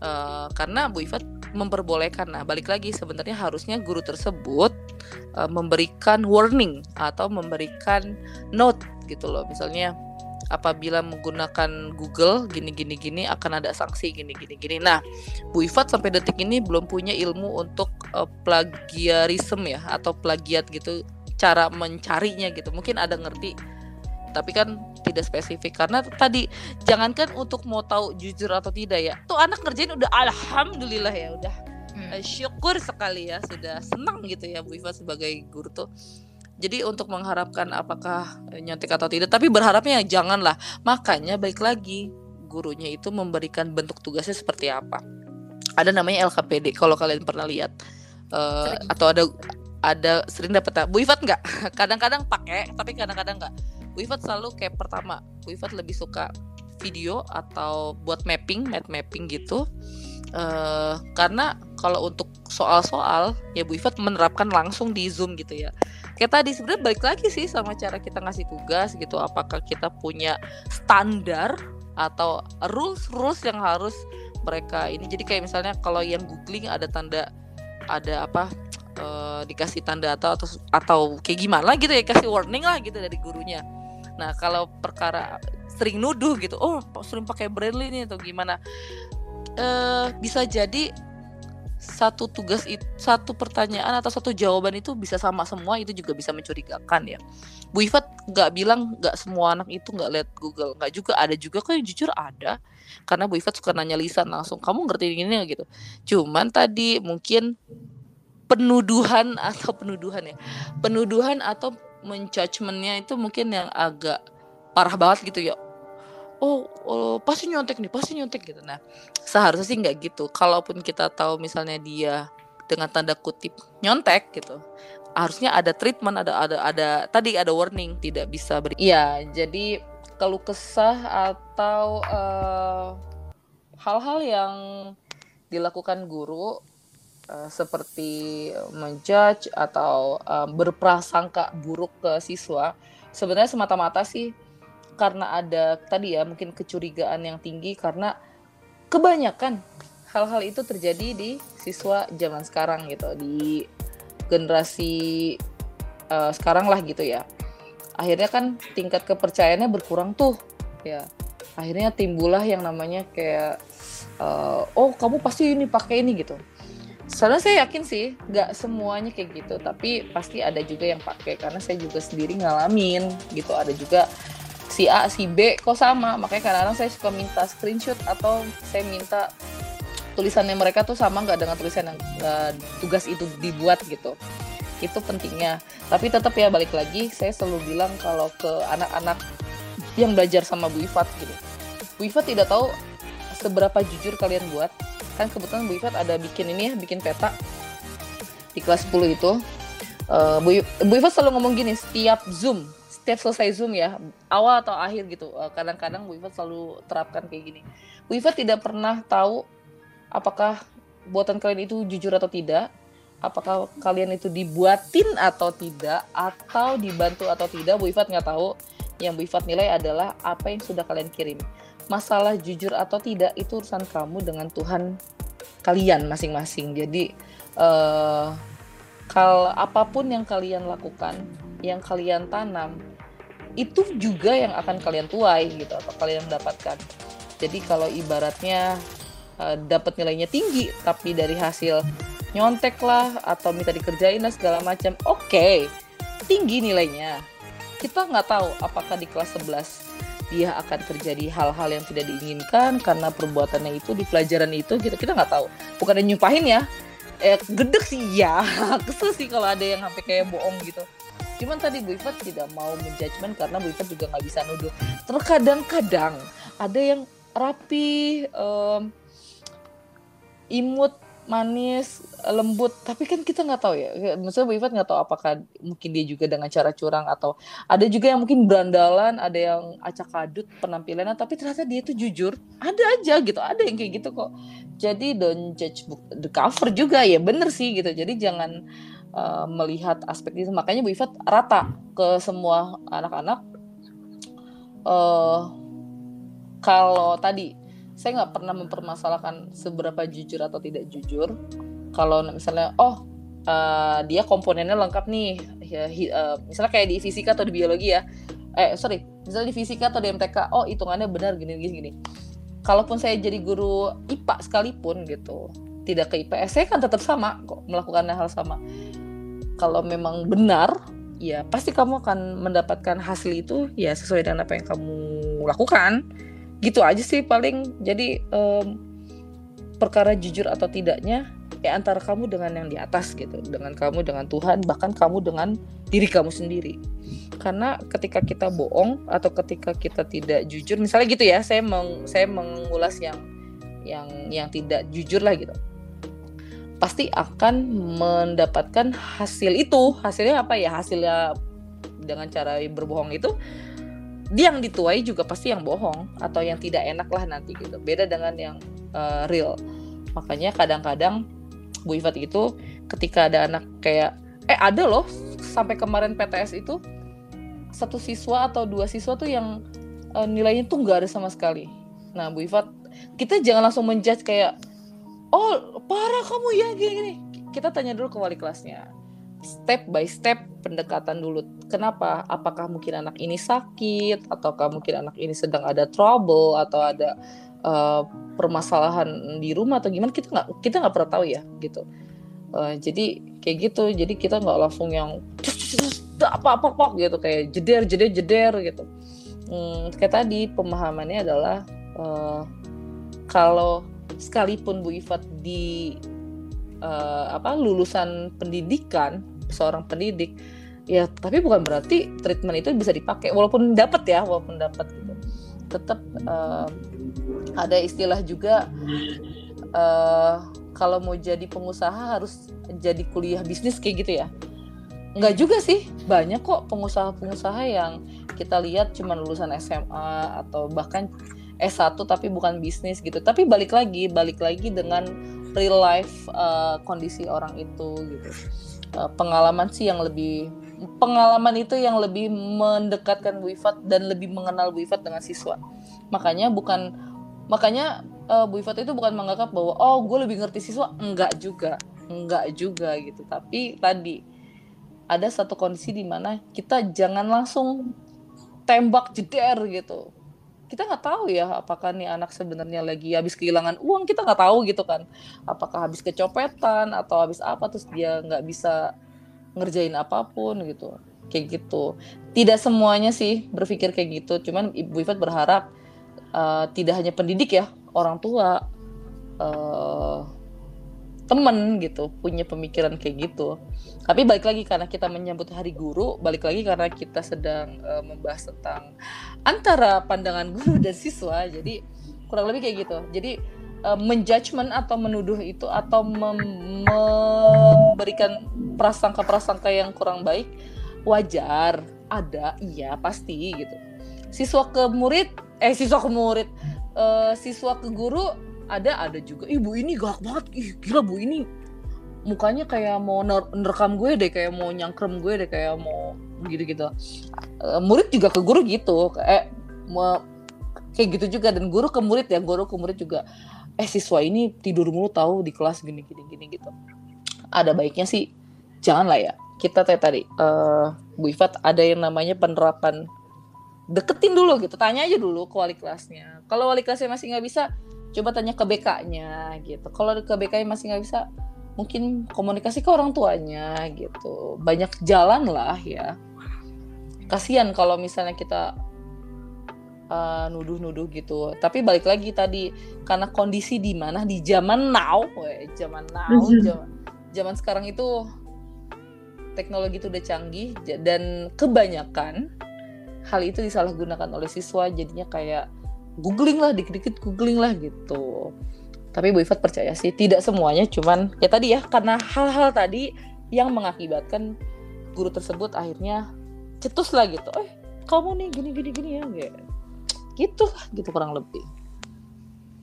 Uh, karena Bu Ifat memperbolehkan. Nah, balik lagi sebenarnya harusnya guru tersebut uh, memberikan warning atau memberikan note gitu loh. Misalnya apabila menggunakan Google gini gini gini akan ada sanksi gini gini gini. Nah, Bu Ifat sampai detik ini belum punya ilmu untuk uh, plagiarisme ya atau plagiat gitu cara mencarinya gitu. Mungkin ada ngerti tapi kan tidak spesifik. Karena tadi jangankan untuk mau tahu jujur atau tidak ya. Tuh anak ngerjain udah alhamdulillah ya udah. Hmm. Eh, syukur sekali ya sudah senang gitu ya Bu Iva sebagai guru tuh. Jadi untuk mengharapkan apakah nyontek atau tidak tapi berharapnya janganlah. Makanya baik lagi gurunya itu memberikan bentuk tugasnya seperti apa. Ada namanya LKPD kalau kalian pernah lihat. Uh, atau ada ada sering dapat Bu Ifat nggak kadang-kadang pakai tapi kadang-kadang nggak Wifat selalu kayak pertama Wifat lebih suka video atau buat mapping map mapping gitu. Uh, karena kalau untuk soal-soal ya Bu Ifat menerapkan langsung di Zoom gitu ya. Kayak tadi sebenarnya balik lagi sih sama cara kita ngasih tugas gitu. Apakah kita punya standar atau rules rules yang harus mereka ini? Jadi kayak misalnya kalau yang googling ada tanda ada apa uh, dikasih tanda atau atau atau kayak gimana gitu ya kasih warning lah gitu dari gurunya Nah kalau perkara sering nuduh gitu, oh sering pakai Braille ini atau gimana, uh, bisa jadi satu tugas itu satu pertanyaan atau satu jawaban itu bisa sama semua itu juga bisa mencurigakan ya. Bu Ifat nggak bilang nggak semua anak itu nggak lihat Google. Nggak juga ada juga kok yang jujur ada. Karena Bu Ifat suka nanya lisan langsung kamu ngerti ini gitu. Cuman tadi mungkin penuduhan atau penuduhan ya. Penuduhan atau menjudgementnya itu mungkin yang agak parah banget gitu ya. Oh, oh pasti nyontek nih pasti nyontek gitu. Nah seharusnya sih nggak gitu. Kalaupun kita tahu misalnya dia dengan tanda kutip nyontek gitu harusnya ada treatment ada ada ada tadi ada warning tidak bisa beri iya jadi kalau kesah atau eh, hal-hal uh, yang dilakukan guru uh, seperti menjudge atau uh, berprasangka buruk ke siswa sebenarnya semata-mata sih karena ada tadi ya mungkin kecurigaan yang tinggi karena kebanyakan hal-hal itu terjadi di siswa zaman sekarang gitu di generasi uh, sekarang lah gitu ya. Akhirnya kan tingkat kepercayaannya berkurang tuh ya. Akhirnya timbullah yang namanya kayak uh, oh kamu pasti ini pakai ini gitu Soalnya saya yakin sih, nggak semuanya kayak gitu, tapi pasti ada juga yang pakai karena saya juga sendiri ngalamin gitu. Ada juga si A, si B kok sama, makanya kadang-kadang saya suka minta screenshot atau saya minta tulisannya mereka tuh sama nggak dengan tulisan yang uh, tugas itu dibuat gitu. Itu pentingnya. Tapi tetap ya balik lagi, saya selalu bilang kalau ke anak-anak yang belajar sama Bu Ifat gitu. Bu Ifat tidak tahu seberapa jujur kalian buat, kan kebetulan Bu Ifat ada bikin ini ya bikin peta. Di kelas 10 itu. Uh, Bu, Bu Ifat selalu ngomong gini setiap zoom setiap selesai zoom ya awal atau akhir gitu. Uh, kadang-kadang Bu Ifat selalu terapkan kayak gini. Bu Ifat tidak pernah tahu apakah buatan kalian itu jujur atau tidak apakah kalian itu dibuatin atau tidak atau dibantu atau tidak Bu Ifat nggak tahu. Yang Bu Ifat nilai adalah apa yang sudah kalian kirim masalah jujur atau tidak itu urusan kamu dengan Tuhan kalian masing-masing. Jadi uh, kalau apa pun yang kalian lakukan, yang kalian tanam, itu juga yang akan kalian tuai gitu atau kalian dapatkan. Jadi kalau ibaratnya uh, dapat nilainya tinggi tapi dari hasil nyontek lah atau minta dikerjain lah segala macam, oke, okay, tinggi nilainya. Kita nggak tahu apakah di kelas 11 dia akan terjadi hal-hal yang tidak diinginkan karena perbuatannya itu di pelajaran itu gitu. Kita nggak tahu. Bukan nyumpahin ya. Eh gedek sih ya kesel sih kalau ada yang sampai kayak bohong gitu. Cuman tadi Bu Ifat tidak mau menjudgment karena Bu Ifat juga nggak bisa nuduh. Terkadang-kadang ada yang rapi um, imut manis lembut. Tapi kan kita nggak tahu ya. Maksudnya Bu Ifat nggak tahu apakah mungkin dia juga dengan cara curang atau ada juga yang mungkin berandalan ada yang acak adut penampilannya tapi ternyata dia itu jujur ada aja gitu. Ada yang kayak gitu kok. Jadi don't judge book the cover juga. Ya bener sih gitu. Jadi jangan uh, melihat aspek itu. Makanya Bu Ifat rata ke semua anak-anak uh, kalau tadi saya nggak pernah mempermasalahkan seberapa jujur atau tidak jujur. Kalau misalnya oh uh, dia komponennya lengkap nih ya, uh, misalnya kayak di fisika atau di biologi ya. Eh sorry misalnya di fisika atau di MTK oh hitungannya benar gini gini gini. Kalaupun saya jadi guru IPA sekalipun gitu tidak ke IPS saya kan tetap sama kok melakukan hal sama. Kalau memang benar ya pasti kamu akan mendapatkan hasil itu ya sesuai dengan apa yang kamu lakukan gitu aja sih paling. Jadi um, perkara jujur atau tidaknya ya antara kamu dengan yang di atas gitu. Dengan kamu dengan Tuhan bahkan kamu dengan diri kamu sendiri. Karena ketika kita bohong atau ketika kita tidak jujur misalnya gitu ya saya meng, saya mengulas yang yang yang tidak jujur lah gitu. Pasti akan mendapatkan hasil itu. Hasilnya apa ya? Hasilnya dengan cara berbohong itu dia yang dituai juga pasti yang bohong atau yang tidak enak lah nanti gitu beda dengan yang uh, real makanya kadang-kadang Bu Ifat itu ketika ada anak kayak eh ada loh sampai kemarin PTS itu satu siswa atau dua siswa tuh yang uh, nilainya tuh nggak ada sama sekali. Nah Bu Ifat kita jangan langsung menjudge kayak oh parah kamu ya gini-gini. Kita tanya dulu ke wali kelasnya. Step by step pendekatan dulu. Kenapa? Apakah mungkin anak ini sakit? Ataukah mungkin anak ini sedang ada trouble? Atau ada uh, permasalahan di rumah atau gimana? Kita nggak kita nggak pernah tahu ya gitu. Uh, jadi kayak gitu. Jadi kita nggak langsung yang apa apa apa gitu. Kayak jeder jeder jeder gitu. Hmm, kayak tadi pemahamannya adalah uh, kalau sekalipun Bu Ifat di uh, apa lulusan pendidikan seorang pendidik ya tapi bukan berarti treatment itu bisa dipakai walaupun dapat ya walaupun dapat gitu. Tetap uh, ada istilah juga uh, kalau mau jadi pengusaha harus jadi kuliah bisnis kayak gitu ya. Enggak juga sih banyak kok pengusaha-pengusaha yang kita lihat cuma lulusan SMA atau bahkan S1 tapi bukan bisnis gitu. Tapi balik lagi balik lagi dengan real life uh, kondisi orang itu gitu. Uh, pengalaman sih yang lebih pengalaman itu yang lebih mendekatkan Bu Ifat dan lebih mengenal Bu Ifat dengan siswa. Makanya bukan makanya uh, Bu Ifat itu bukan menganggap bahwa oh gue lebih ngerti siswa. Enggak juga enggak juga gitu. Tapi tadi ada satu kondisi di mana kita jangan langsung tembak jeder gitu kita nggak tahu ya apakah nih anak sebenarnya lagi habis kehilangan uang kita nggak tahu gitu kan. Apakah habis kecopetan atau habis apa terus dia nggak bisa ngerjain apa pun gitu. Kayak gitu. Tidak semuanya sih berpikir kayak gitu. Cuman ibu Ifat berharap uh, tidak hanya pendidik ya orang tua uh, temen gitu punya pemikiran kayak gitu. Tapi balik lagi karena kita menyambut hari guru balik lagi karena kita sedang uh, membahas tentang antara pandangan guru dan siswa jadi kurang lebih kayak gitu. Jadi uh, menjudgment atau menuduh itu atau mem memberikan prasangka-prasangka yang kurang baik wajar ada iya pasti gitu. Siswa ke murid eh siswa ke murid uh, siswa ke guru ada ada juga. Ibu ini galak banget. Ih gila bu ini. Mukanya kayak mau nerekam gue deh kayak mau nyangkrem gue deh kayak mau gitu gitu uh, murid juga ke guru gitu. Kayak mau kayak gitu juga. Dan guru ke murid ya guru ke murid juga. Eh siswa ini tidur mulu tahu di kelas gini gini gini gitu. Ada baiknya sih. Jangan lah ya. Kita tadi tadi uh, Bu Ifat ada yang namanya penerapan. Deketin dulu gitu. Tanya aja dulu ke wali kelasnya. Kalau wali kelasnya masih nggak bisa coba tanya ke BK-nya gitu. Kalau ke BK masih nggak bisa mungkin komunikasi ke orang tuanya gitu. Banyak jalan lah ya. Kasihan kalau misalnya kita uh, nuduh-nuduh gitu. Tapi balik lagi tadi karena kondisi di mana? Di zaman now we, zaman now mhm. zaman zaman sekarang itu teknologi itu udah canggih dan kebanyakan hal itu disalahgunakan oleh siswa. Jadinya kayak googling lah dikit-dikit googling lah gitu. Tapi Bu Ifat percaya sih tidak semuanya cuman ya tadi ya karena hal-hal tadi yang mengakibatkan guru tersebut akhirnya cetus lah gitu. Eh kamu nih gini gini gini ya gitu gitu kurang lebih.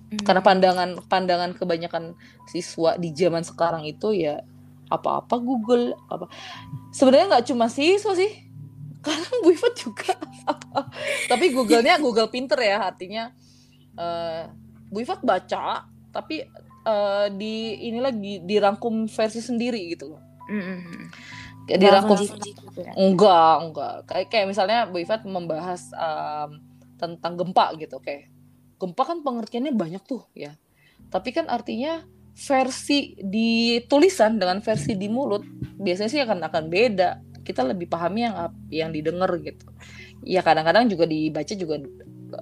Hmm. karena pandangan pandangan kebanyakan siswa di zaman sekarang itu ya apa-apa Google apa sebenarnya nggak cuma siswa sih karena Bu Ifat juga. Tapi Google-nya Google Pinter ya artinya. Uh, Bu Ifat baca tapi uh, di ini lagi dirangkum versi sendiri gitu loh. Mm-hmm. dirangkum enggak enggak. Kayak kayak misalnya Bu Ifat membahas um, tentang gempa gitu kayak gempa kan pengertiannya banyak tuh ya. Tapi kan artinya versi di tulisan dengan versi di mulut biasanya sih akan akan beda kita lebih pahami yang yang didengar gitu. Ya kadang-kadang juga dibaca juga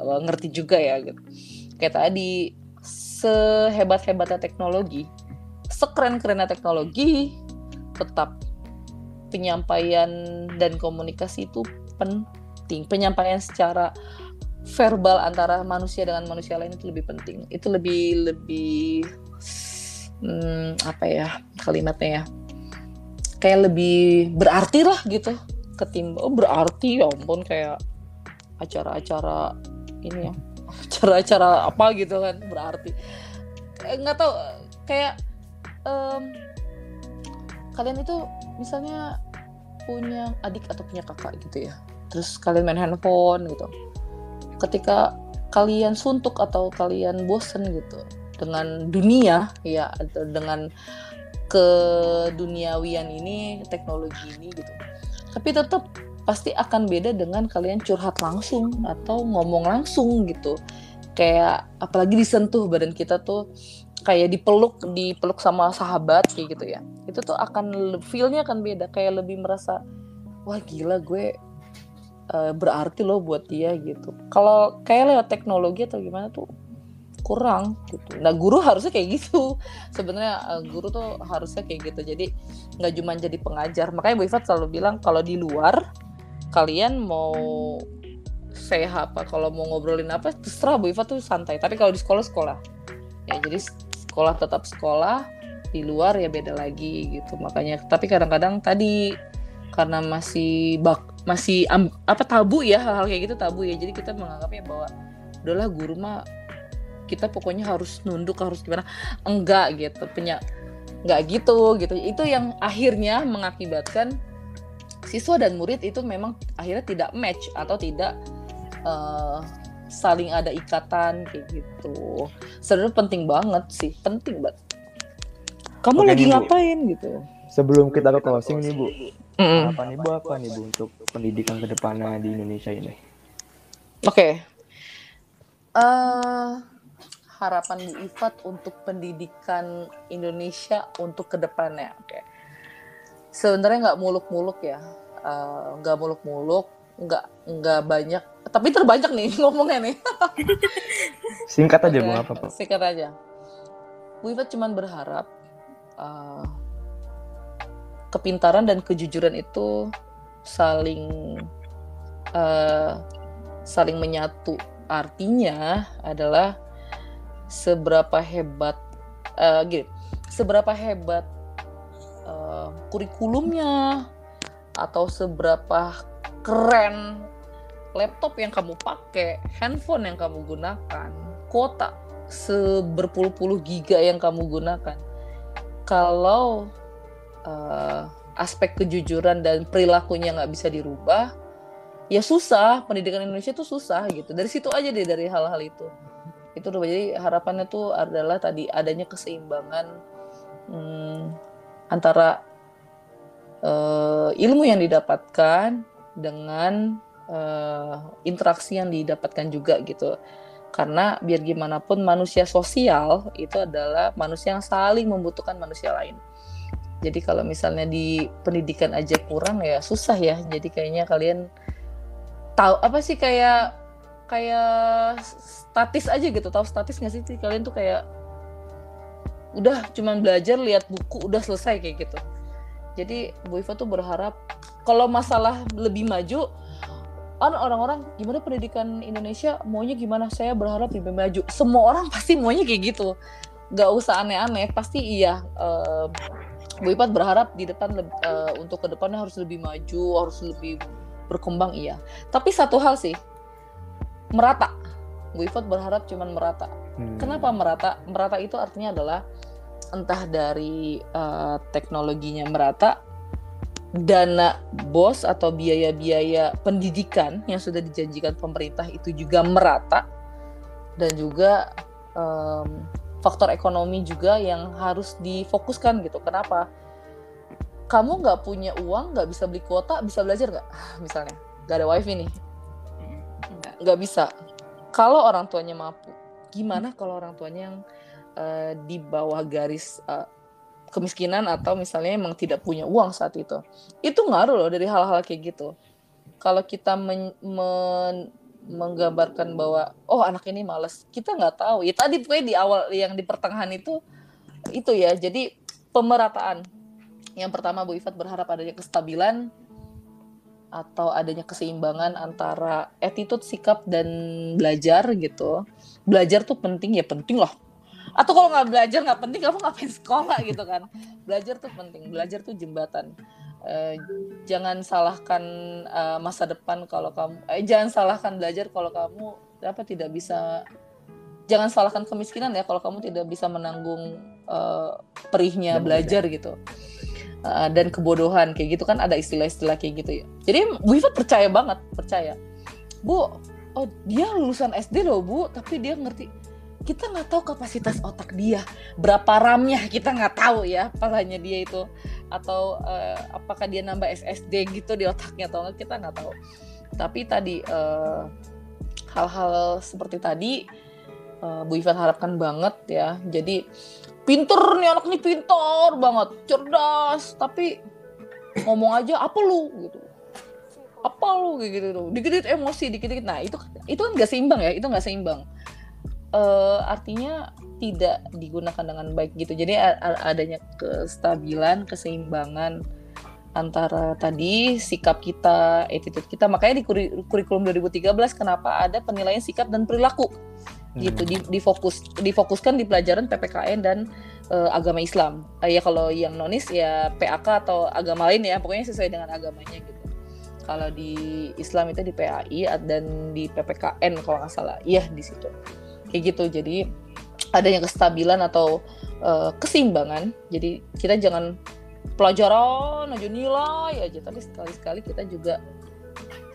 uh, ngerti juga ya gitu. Kayak tadi sehebat-hebatnya teknologi sekeren-kerennya teknologi tetap penyampaian dan komunikasi itu penting. Penyampaian secara verbal antara manusia dengan manusia lain itu lebih penting. Itu lebih lebih hmm, apa ya kalimatnya ya kayak lebih berarti lah gitu. Ketimbang oh, berarti ya ampun kayak acara-acara ini ya. Acara-acara apa gitu kan berarti. Eh, nggak tahu kayak um, kalian itu misalnya punya adik atau punya kakak gitu ya. Terus kalian main handphone gitu. Ketika kalian suntuk atau kalian bosen gitu dengan dunia ya atau dengan keduniawian ini teknologi ini gitu. Tapi tetap pasti akan beda dengan kalian curhat langsung atau ngomong langsung gitu. Kayak apalagi disentuh badan kita tuh kayak dipeluk dipeluk sama sahabat kayak gitu ya. Itu tuh akan feelnya akan beda. Kayak lebih merasa wah gila gue uh, berarti loh buat dia gitu. Kalau kayak lewat teknologi atau gimana tuh kurang gitu. Nah guru harusnya kayak gitu. Sebenarnya uh, guru tuh harusnya kayak gitu. Jadi nggak cuma jadi pengajar. Makanya Bu Ifat selalu bilang kalau di luar kalian mau saya apa, kalau mau ngobrolin apa terserah Bu Ifat tuh santai. Tapi kalau di sekolah sekolah. Ya jadi sekolah tetap sekolah, di luar ya beda lagi gitu. Makanya tapi kadang-kadang tadi karena masih bak masih apa tabu ya hal-hal kayak gitu tabu ya. Jadi kita menganggapnya bahwa udahlah guru mah kita pokoknya harus nunduk harus gimana enggak gitu punya enggak gitu gitu itu yang akhirnya mengakibatkan siswa dan murid itu memang akhirnya tidak match atau tidak uh, saling ada ikatan kayak gitu sebenarnya penting banget sih penting banget kamu Oke, lagi nih, ngapain Bu. gitu sebelum kita ke closing nih bu mm. apa nih bu apa nih bu untuk pendidikan ke depannya di Indonesia ini oke okay. uh, eh, harapan Bu Ifat untuk pendidikan Indonesia untuk ke depannya? Oke, sebenarnya nggak muluk-muluk ya, eh, nggak uh, muluk-muluk, nggak nggak banyak, tapi terbanyak nih ngomongnya nih. Singkat aja okay. Bu, apa Pak? Singkat aja. Bu Ifat cuma berharap uh, kepintaran dan kejujuran itu saling uh, saling menyatu. Artinya adalah seberapa hebat uh, gini, seberapa hebat uh, kurikulumnya atau seberapa keren laptop yang kamu pakai, handphone yang kamu gunakan, kuota seberpuluh-puluh giga yang kamu gunakan. Kalau uh, aspek kejujuran dan perilakunya nggak bisa dirubah, ya susah. Pendidikan Indonesia itu susah gitu. Dari situ aja deh dari hal-hal itu itu jadi harapannya tuh adalah tadi adanya keseimbangan hmm, antara uh, ilmu yang didapatkan dengan uh, interaksi yang didapatkan juga gitu. Karena biar gimana pun manusia sosial itu adalah manusia yang saling membutuhkan manusia lain. Jadi kalau misalnya di pendidikan aja kurang ya susah ya. Jadi kayaknya kalian tahu apa sih kayak kayak statis aja gitu. Tahu statis nggak sih? Kalian tuh kayak udah cuman belajar lihat buku udah selesai kayak gitu. Jadi Bu Iva tuh berharap kalau masalah lebih maju kan orang-orang gimana pendidikan Indonesia? Maunya gimana? Saya berharap lebih maju. Semua orang pasti maunya kayak gitu. Nggak usah aneh-aneh pasti iya. Uh, Bu Ipat berharap di depan uh, untuk ke depannya harus lebih maju harus lebih berkembang iya. Tapi satu hal sih merata. Bu berharap cuman merata. Hmm. Kenapa merata? Merata itu artinya adalah entah dari uh, teknologinya merata, dana bos atau biaya-biaya pendidikan yang sudah dijanjikan pemerintah itu juga merata, dan juga um, faktor ekonomi juga yang harus difokuskan gitu. Kenapa? kamu nggak punya uang nggak bisa beli kuota bisa belajar nggak misalnya nggak ada wifi nih nggak bisa. Kalau orang tuanya mampu gimana kalau orang tuanya yang uh, di bawah garis uh, kemiskinan atau misalnya emang tidak punya uang saat itu? Itu ngaruh loh dari hal-hal kayak gitu. Kalau kita men, men, menggambarkan bahwa oh anak ini males kita nggak tahu. Ya tadi gue di awal yang di pertengahan itu itu ya. Jadi pemerataan. Yang pertama Bu Ifat berharap adanya kestabilan atau adanya keseimbangan antara attitude, sikap dan belajar gitu. Belajar tuh penting ya penting lah. Atau kalau nggak belajar nggak penting kamu ngapain sekolah gitu kan? Belajar tuh penting belajar tuh jembatan. Uh, jangan salahkan uh, masa depan kalau kamu eh, jangan salahkan belajar kalau kamu apa tidak bisa jangan salahkan kemiskinan ya kalau kamu tidak bisa menanggung uh, perihnya belajar gitu uh, dan kebodohan kayak gitu kan ada istilah-istilah kayak gitu ya. Jadi Bu Ifat percaya banget percaya. Bu oh dia lulusan SD loh Bu. Tapi dia ngerti kita nggak tahu kapasitas otak dia. Berapa ramnya kita nggak tahu ya palanya dia itu. Atau uh, apakah dia nambah SSD gitu di otaknya atau enggak kita nggak tahu. Tapi tadi eh, hal-hal seperti tadi uh, Bu Ivan harapkan banget ya. Jadi pinter nih anak nih pinter banget cerdas tapi ngomong aja apa lu? gitu. Apa lu? gitu dikit-dikit emosi dikit-dikit. Nah itu itu kan nggak seimbang ya itu nggak seimbang. Uh, artinya tidak digunakan dengan baik gitu. Jadi adanya kestabilan, keseimbangan antara tadi sikap kita, attitude kita. Makanya di kurikulum 2013 kenapa ada penilaian sikap dan perilaku gitu hmm. di, difokus difokuskan di pelajaran PPKN dan uh, agama Islam. Uh, ya kalau yang nonis ya PAK atau agama lain ya, pokoknya sesuai dengan agamanya gitu. Kalau di Islam itu di PAI dan di PPKN kalau nggak salah, iya di situ kayak gitu jadi adanya kestabilan atau uh, keseimbangan jadi kita jangan pelajaran aja nilai aja tapi sekali-sekali kita juga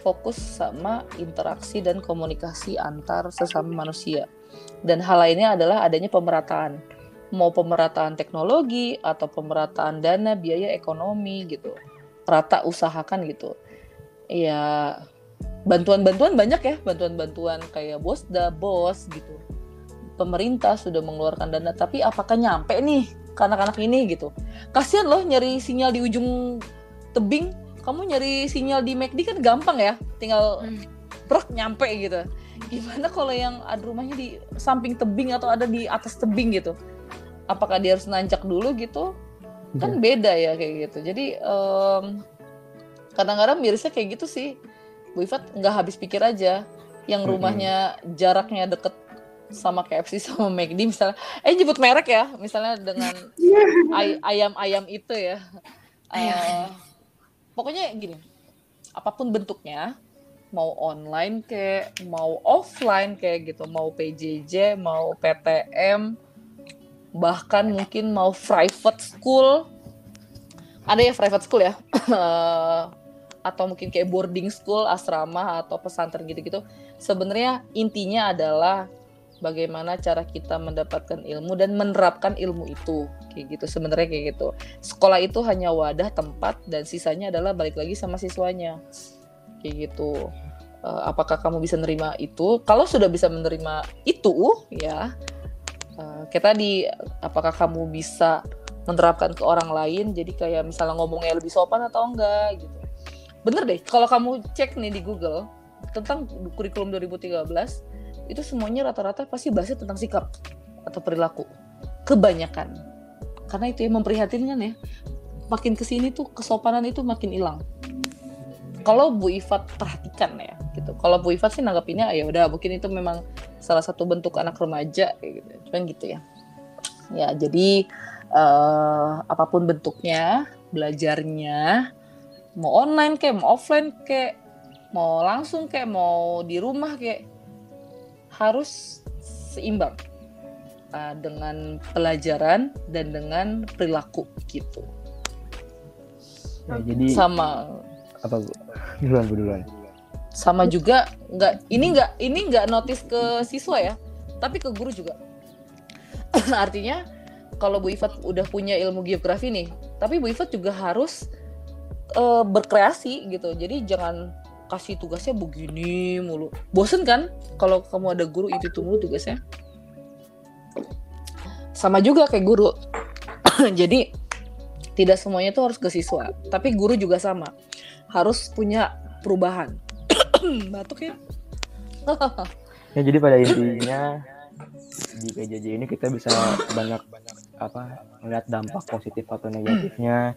fokus sama interaksi dan komunikasi antar sesama manusia. Dan hal lainnya adalah adanya pemerataan. Mau pemerataan teknologi atau pemerataan dana biaya ekonomi gitu. Rata usahakan gitu. Ya bantuan-bantuan banyak ya. Bantuan-bantuan kayak bos da bos gitu. Pemerintah sudah mengeluarkan dana tapi apakah nyampe nih ke anak-anak ini gitu? Kasihan loh nyari sinyal di ujung tebing kamu nyari sinyal di McD kan gampang ya tinggal hmm. brok nyampe gitu. Gimana kalau yang ada rumahnya di samping tebing atau ada di atas tebing gitu? Apakah dia harus nanjak dulu gitu? Kan iya. beda ya kayak gitu. Jadi um, kadang-kadang mirisnya kayak gitu sih. Bu Ifat nggak habis pikir aja yang rumahnya jaraknya deket sama KFC sama McD misalnya. Eh nyebut merek ya misalnya dengan ay ayam-ayam itu ya. Uh, pokoknya gini apa pun bentuknya mau online kayak mau offline kayak gitu mau PJJ mau PTM bahkan mungkin mau private school. Ada ya private school ya. Atau mungkin kayak boarding school, asrama atau pesantren gitu-gitu. Sebenarnya intinya adalah bagaimana cara kita mendapatkan ilmu dan menerapkan ilmu itu kayak gitu sebenarnya kayak gitu. Sekolah itu hanya wadah tempat dan sisanya adalah balik lagi sama siswanya. Kayak gitu. Uh, apakah kamu bisa menerima itu? Kalau sudah bisa menerima itu ya uh, kayak tadi apakah kamu bisa menerapkan ke orang lain? Jadi kayak misalnya ngomongnya lebih sopan atau enggak gitu. Bener deh kalau kamu cek nih di Google tentang kurikulum 2013 itu semuanya rata-rata pasti bahasnya tentang sikap atau perilaku. Kebanyakan karena itu yang memprihatinkan ya. Makin ke sini tuh kesopanan itu makin hilang. Kalau Bu Ifat perhatikan ya gitu. Kalau Bu Ifat sih nanggapinnya ya udah mungkin itu memang salah satu bentuk anak remaja gitu. Cuman gitu ya. Ya jadi uh, apa pun bentuknya belajarnya mau online kayak mau offline kayak mau langsung kayak mau di rumah kayak harus seimbang uh, dengan pelajaran dan dengan perilaku gitu. Ya, jadi sama apa bu? Duluan bu duluan. Sama juga nggak ini nggak ini nggak notice ke siswa ya, tapi ke guru juga. Artinya kalau Bu Ifat udah punya ilmu geografi nih, tapi Bu Ifat juga harus uh, berkreasi gitu jadi jangan kasih tugasnya begini mulu bosen kan kalau kamu ada guru itu tuh mulu tugasnya sama juga kayak guru. Jadi tidak semuanya tuh harus ke siswa. Tapi guru juga sama. Harus punya perubahan. Batuk ya? Ya jadi pada intinya di PJJ ini kita bisa banyak banyak apa melihat dampak positif atau negatifnya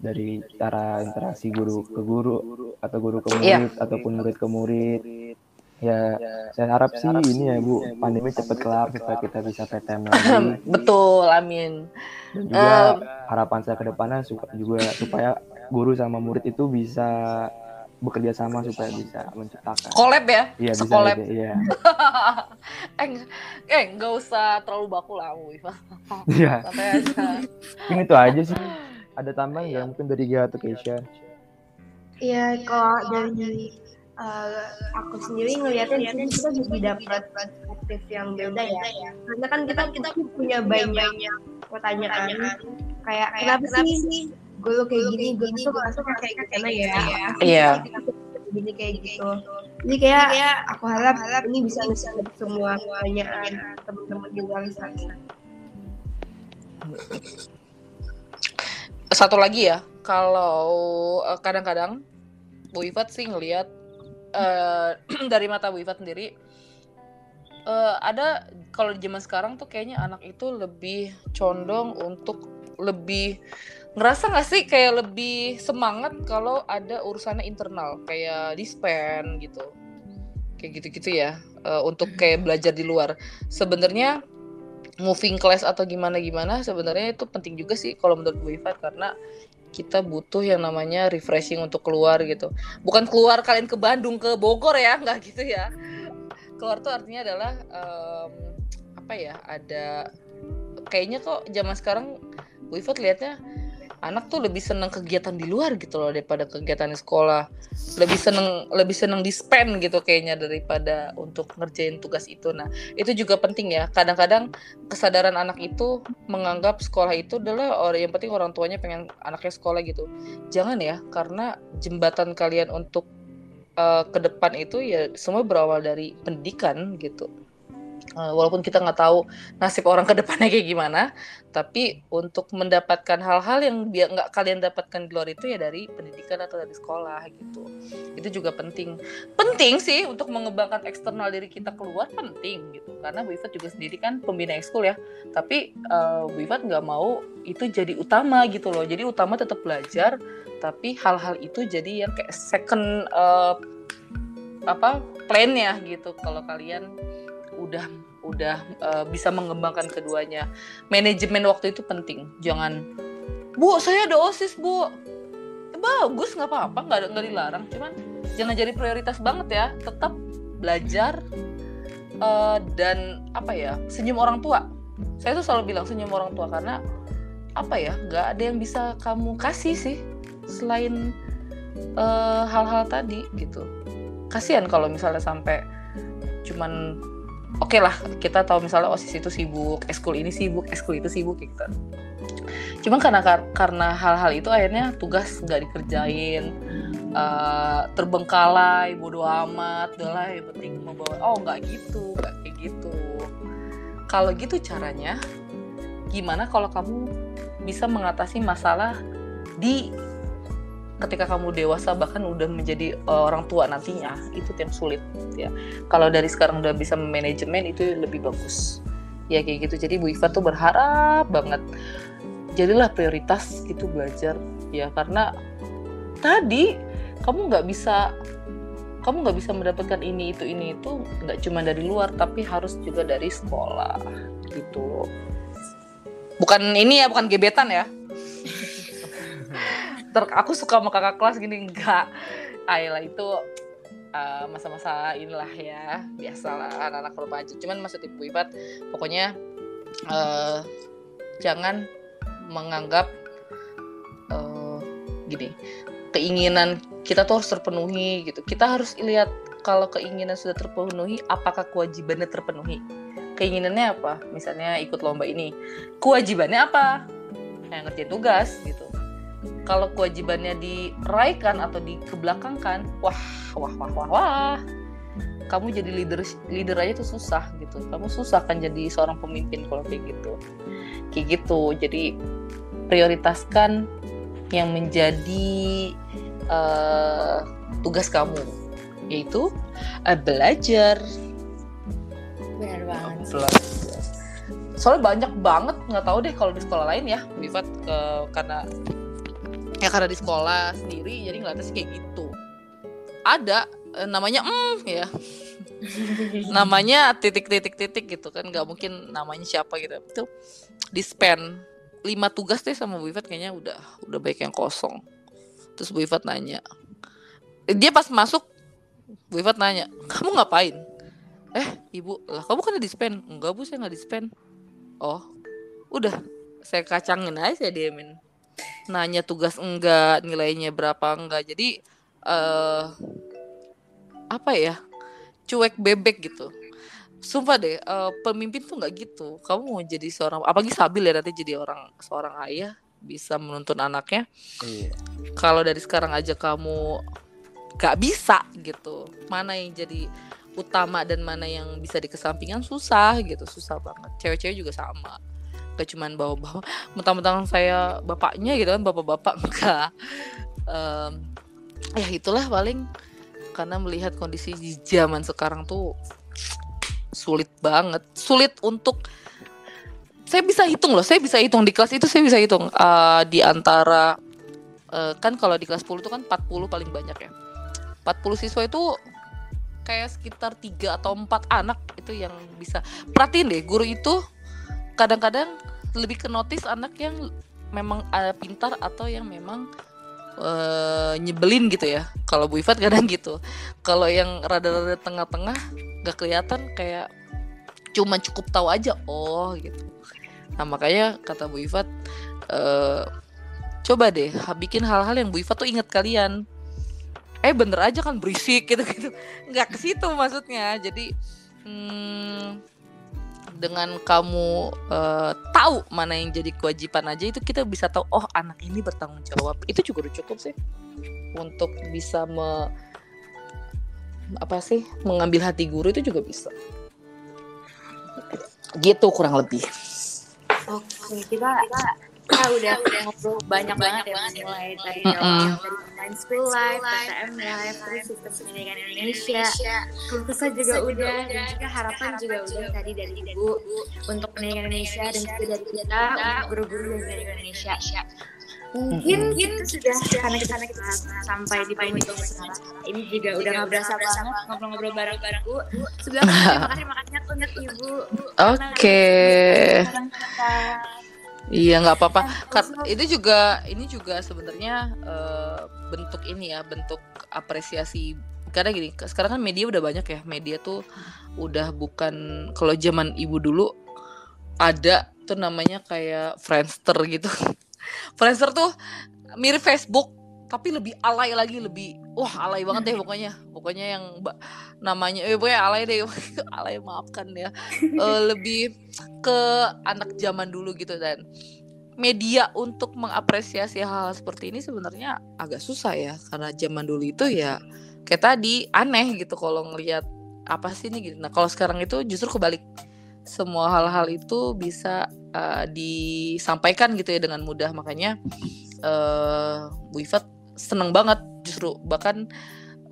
dari cara interaksi guru ke guru atau guru ke murid yeah. ataupun murid ke murid ya saya harap sih ini ya bu. Pandemi cepat kelar supaya kita bisa PTM lagi. betul amin. Dan juga um, harapan saya ke depannya juga supaya guru sama murid itu bisa bekerja sama supaya bisa menciptakan. Collab ya? Iya bisa collab. iya. Eh eh nggak usah terlalu baku lah Bu iya. Ini tuh aja sih. Ada tambahan nggak? Mungkin dari Gia atau Keisha. Iya kalau dari uh, aku sendiri ngelihatnya di kita juga dapat perspektif yang beda ya. Karena kan kita kita punya banyak pertanyaan. kayak kenapa sih gue lo kayak gini gue tuh masuk kayak gimana ya. Iya. Gini kayak gitu. jadi kayak ya, aku harap ini bisa bisa semua pertanyaan teman-teman di luar sana. Satu lagi ya kalau uh, kadang-kadang Bu Ifat sih ngelihat uh, dari mata Bu Ifat sendiri uh, ada kalau zaman sekarang tuh kayaknya anak itu lebih condong untuk lebih ngerasa gak sih kayak lebih semangat kalau ada urusannya internal kayak dispen gitu. Kayak gitu-gitu ya uh, untuk kayak belajar di luar. Sebenarnya moving class atau gimana gimana sebenarnya itu penting juga sih kalau menurut Bu karena kita butuh yang namanya refreshing untuk keluar gitu. Bukan keluar kalian ke Bandung ke Bogor ya nggak gitu ya. Keluar tuh artinya adalah um, apa ya ada kayaknya kok zaman sekarang Bu Iva lihatnya anak tuh lebih seneng kegiatan di luar gitu loh daripada kegiatan di sekolah. Lebih seneng lebih seneng di spend gitu kayaknya daripada untuk ngerjain tugas itu. Nah itu juga penting ya. Kadang-kadang kesadaran anak itu menganggap sekolah itu adalah orang yang penting orang tuanya pengen anaknya sekolah gitu. Jangan ya karena jembatan kalian untuk uh, ke depan itu ya semua berawal dari pendidikan gitu walaupun kita nggak tahu nasib orang ke depannya kayak gimana tapi untuk mendapatkan hal-hal yang biar nggak kalian dapatkan di luar itu ya dari pendidikan atau dari sekolah gitu. Itu juga penting. Penting sih untuk mengembangkan eksternal diri kita keluar penting gitu. Karena Bu Ifat juga sendiri kan pembina ekskul ya. Tapi uh, Bu Ifat nggak mau itu jadi utama gitu loh. Jadi utama tetap belajar tapi hal-hal itu jadi yang kayak second uh, apa plannya gitu. Kalau kalian udah udah uh, bisa mengembangkan keduanya. Manajemen waktu itu penting. Jangan, bu saya ada osis bu, ya, bagus nggak apa-apa nggak nggak dilarang. Cuman jangan jadi prioritas banget ya. Tetap belajar uh, dan apa ya senyum orang tua. Saya tuh selalu bilang senyum orang tua karena apa ya nggak ada yang bisa kamu kasih sih selain eh, hal-hal uh, tadi gitu. Kasihan kalau misalnya sampai cuman oke okay lah kita tahu misalnya osis itu sibuk eskul ini sibuk eskul itu sibuk gitu. Cuma karena karena hal-hal itu akhirnya tugas nggak dikerjain uh, terbengkalai bodoh amat udahlah yang penting membawa oh nggak gitu nggak kayak gitu. Kalau gitu caranya gimana kalau kamu bisa mengatasi masalah di ketika kamu dewasa bahkan udah menjadi uh, orang tua nantinya itu yang sulit ya. Kalau dari sekarang udah bisa manajemen itu lebih bagus. Ya kayak gitu. Jadi Bu Iva tuh berharap banget. Jadilah prioritas gitu belajar ya. Karena tadi kamu nggak bisa kamu nggak bisa mendapatkan ini itu ini itu nggak cuma dari luar tapi harus juga dari sekolah gitu. Bukan ini ya bukan gebetan ya ter aku suka sama kakak kelas gini enggak. Ayla itu uh, masa-masa inilah ya biasalah anak-anak remaja. Cuman maksud ibu Ibat pokoknya uh, jangan menganggap uh, gini keinginan kita tuh harus terpenuhi gitu. Kita harus lihat kalau keinginan sudah terpenuhi apakah kewajibannya terpenuhi? Keinginannya apa? Misalnya ikut lomba ini. Kewajibannya apa? Yang ngerjain tugas gitu kalau kewajibannya diraikan atau dikebelakangkan wah wah wah wah wah. Kamu jadi leader leader aja tuh susah gitu. Kamu susah kan jadi seorang pemimpin kalau kayak gitu. Kayak gitu. Jadi prioritaskan yang menjadi uh, tugas kamu. Yaitu uh, belajar. Benar banget belajar. Soalnya banyak banget nggak tahu deh kalau di sekolah lain ya Bifat ke karena ya karena di sekolah sendiri jadi ngeliatnya sih kayak gitu. Ada eh, namanya mm ya. Namanya titik-titik-titik gitu kan nggak mungkin namanya siapa gitu. Itu di spend lima tugas deh sama Bu Ifat kayaknya udah udah baik yang kosong. Terus Bu Ifat nanya dia pas masuk Bu Ifat nanya kamu ngapain? Eh ibu lah kamu kan di spend enggak bu saya nggak di spend oh udah saya kacangin aja saya diemin nanya tugas enggak nilainya berapa enggak. Jadi uh, apa ya cuek bebek gitu. Sumpah deh uh, pemimpin tuh nggak gitu. Kamu mau jadi seorang apalagi stabil ya nanti jadi orang seorang ayah bisa menuntun anaknya. Iya. kalau dari sekarang aja kamu gak bisa gitu. Mana yang jadi utama dan mana yang bisa dikesampingkan susah gitu susah banget. Cewek-cewek juga sama gak cuman bawa-bawa. Mentang-mentang saya bapaknya gitu kan bapak-bapak enggak. Um, ya itulah paling. Karena melihat kondisi di zaman sekarang tuh sulit banget. Sulit untuk saya bisa hitung loh saya bisa hitung di kelas itu saya bisa hitung uh, di antara uh, kan kalau di kelas 10 itu kan 40 paling banyak ya. 40 siswa itu kayak sekitar tiga atau empat anak itu yang bisa. Perhatiin deh guru itu kadang-kadang lebih ke notice anak yang memang uh, pintar atau yang memang uh, nyebelin gitu ya. Kalau Bu Ifat kadang gitu. Kalau yang rada-rada tengah-tengah gak kelihatan kayak cuman cukup tahu aja oh gitu. Nah makanya kata Bu Ifat uh, coba deh bikin hal-hal yang Bu Ifat tuh inget kalian. Eh bener aja kan berisik gitu gitu nggak ke situ maksudnya. Jadi hmm, dengan kamu uh, tahu mana yang jadi kewajiban aja itu kita bisa tahu oh anak ini bertanggung jawab. Itu juga udah cukup sih. Untuk bisa me apa sih mengambil hati guru itu juga bisa. Gitu kurang lebih. Oke kita kita udah ngobrol banyak banget ya mulai dari dari online school life, PTM life, terus sistem pendidikan Indonesia, kelukesan juga udah dan juga harapan juga udah tadi dari ibu untuk pendidikan Indonesia dan juga dari kita guru-guru dari Indonesia. Mungkin kita sudah karena kita, kita sampai di penghujung sekarang. Ini juga udah nggak berasa banget ngobrol-ngobrol bareng-bareng Bu. Sebelumnya terima kasih makanya untuk Ibu. Oke. Iya nggak apa-apa. Itu juga ini juga sebenarnya uh, bentuk ini ya bentuk apresiasi karena gini sekarang kan media udah banyak ya media tuh udah bukan kalau zaman ibu dulu ada tuh namanya kayak Friendster gitu. Friendster tuh mirip Facebook tapi lebih alay lagi lebih wah alay banget deh pokoknya. Pokoknya yang namanya eh pokoknya alay deh. Alay maafkan ya. Uh, lebih ke anak zaman dulu gitu dan. Media untuk mengapresiasi hal, hal seperti ini sebenarnya agak susah ya. Karena zaman dulu itu ya kayak tadi aneh gitu kalau ngelihat apa sih ini gitu. Nah kalau sekarang itu justru kebalik. Semua hal-hal itu bisa uh, disampaikan gitu ya dengan mudah. Makanya uh, Bu Ifat seneng banget justru. Bahkan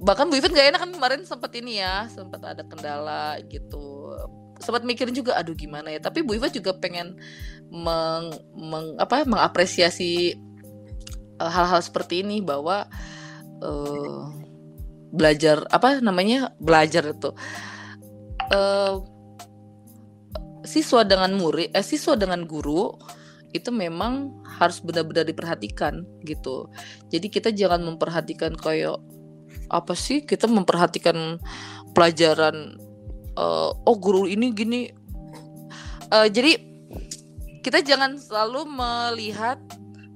bahkan Bu Ivin gak enak kan kemarin sempat ini ya sempat ada kendala gitu. Sempat mikirin juga aduh gimana ya? Tapi Bu Iva juga pengen meng, meng apa mengapresiasi eh, hal-hal uh, seperti ini bahwa uh, belajar apa namanya belajar itu. Uh, siswa dengan murid eh siswa dengan guru itu memang harus benar-benar diperhatikan gitu. Jadi kita jangan memperhatikan kayak apa sih kita memperhatikan pelajaran uh, oh guru ini gini. Uh, jadi kita jangan selalu melihat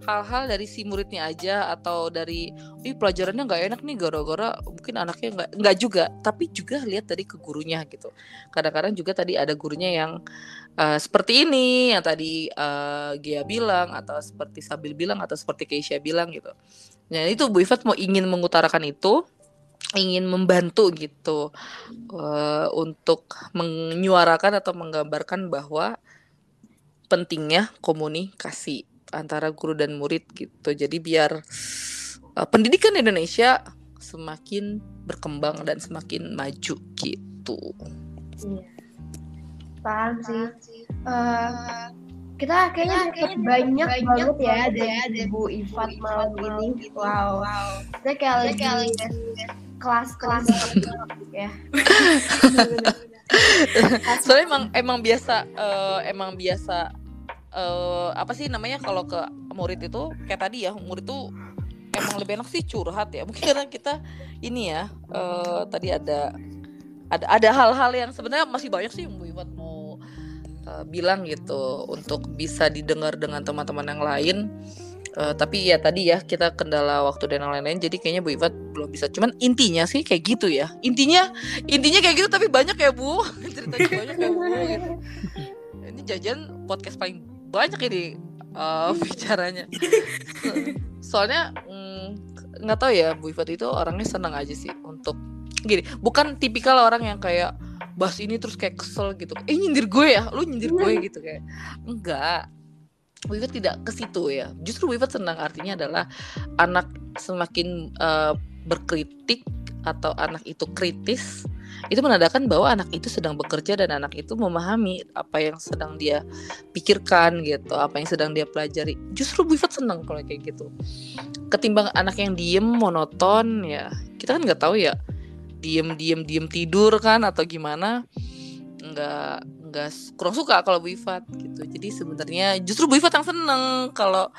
hal-hal dari si muridnya aja atau dari ih pelajarannya nggak enak nih gara-gara mungkin anaknya nggak nggak juga. Tapi juga lihat dari ke gurunya gitu. Kadang-kadang juga tadi ada gurunya yang uh, seperti ini yang tadi uh, Gia bilang atau seperti Sabil bilang atau seperti Keisha bilang gitu. Nah itu Bu Ifat mau ingin mengutarakan itu ingin membantu gitu uh, untuk menyuarakan atau menggambarkan bahwa pentingnya komunikasi antara guru dan murid gitu. Jadi biar uh, pendidikan di Indonesia semakin berkembang dan semakin maju gitu. Iya. Paham sih. Uh, kita kayaknya dapat banyak, banyak banget ya dari Bu Ifat malam ini. Wow. wow. Kita kayak lagi kelas-kelas ya. Soalnya emang emang biasa uh, emang biasa uh, apa sih namanya kalau ke murid itu kayak tadi ya murid tuh emang lebih enak sih curhat ya mungkin karena kita ini ya uh, tadi ada ada ada hal-hal yang sebenarnya masih banyak sih Bu Iwat mau uh, bilang gitu untuk bisa didengar dengan teman-teman yang lain Uh, tapi ya tadi ya kita kendala waktu dan lain-lain jadi kayaknya Bu Ivat belum bisa. Cuman intinya sih kayak gitu ya. Intinya intinya kayak gitu tapi banyak ya Bu. Ceritanya banyak ya Bu gitu. Ini jajan podcast paling banyak ini uh, bicaranya. Soalnya mm, nggak mm, tahu ya Bu Ivat itu orangnya senang aja sih untuk gini. Bukan tipikal orang yang kayak bahas ini terus kayak kesel gitu. Eh nyindir gue ya, lu nyindir gue gitu kayak. Enggak Wifat tidak ke situ ya. Justru Wifat senang artinya adalah anak semakin uh, berkritik atau anak itu kritis itu menandakan bahwa anak itu sedang bekerja dan anak itu memahami apa yang sedang dia pikirkan gitu, apa yang sedang dia pelajari. Justru Wifat senang kalau kayak gitu. Ketimbang anak yang diem monoton ya, kita kan nggak tahu ya diem diem diem tidur kan atau gimana nggak nggak kurang suka kalau Bu Ifat gitu jadi sebenarnya justru Bu Ifat yang seneng kalau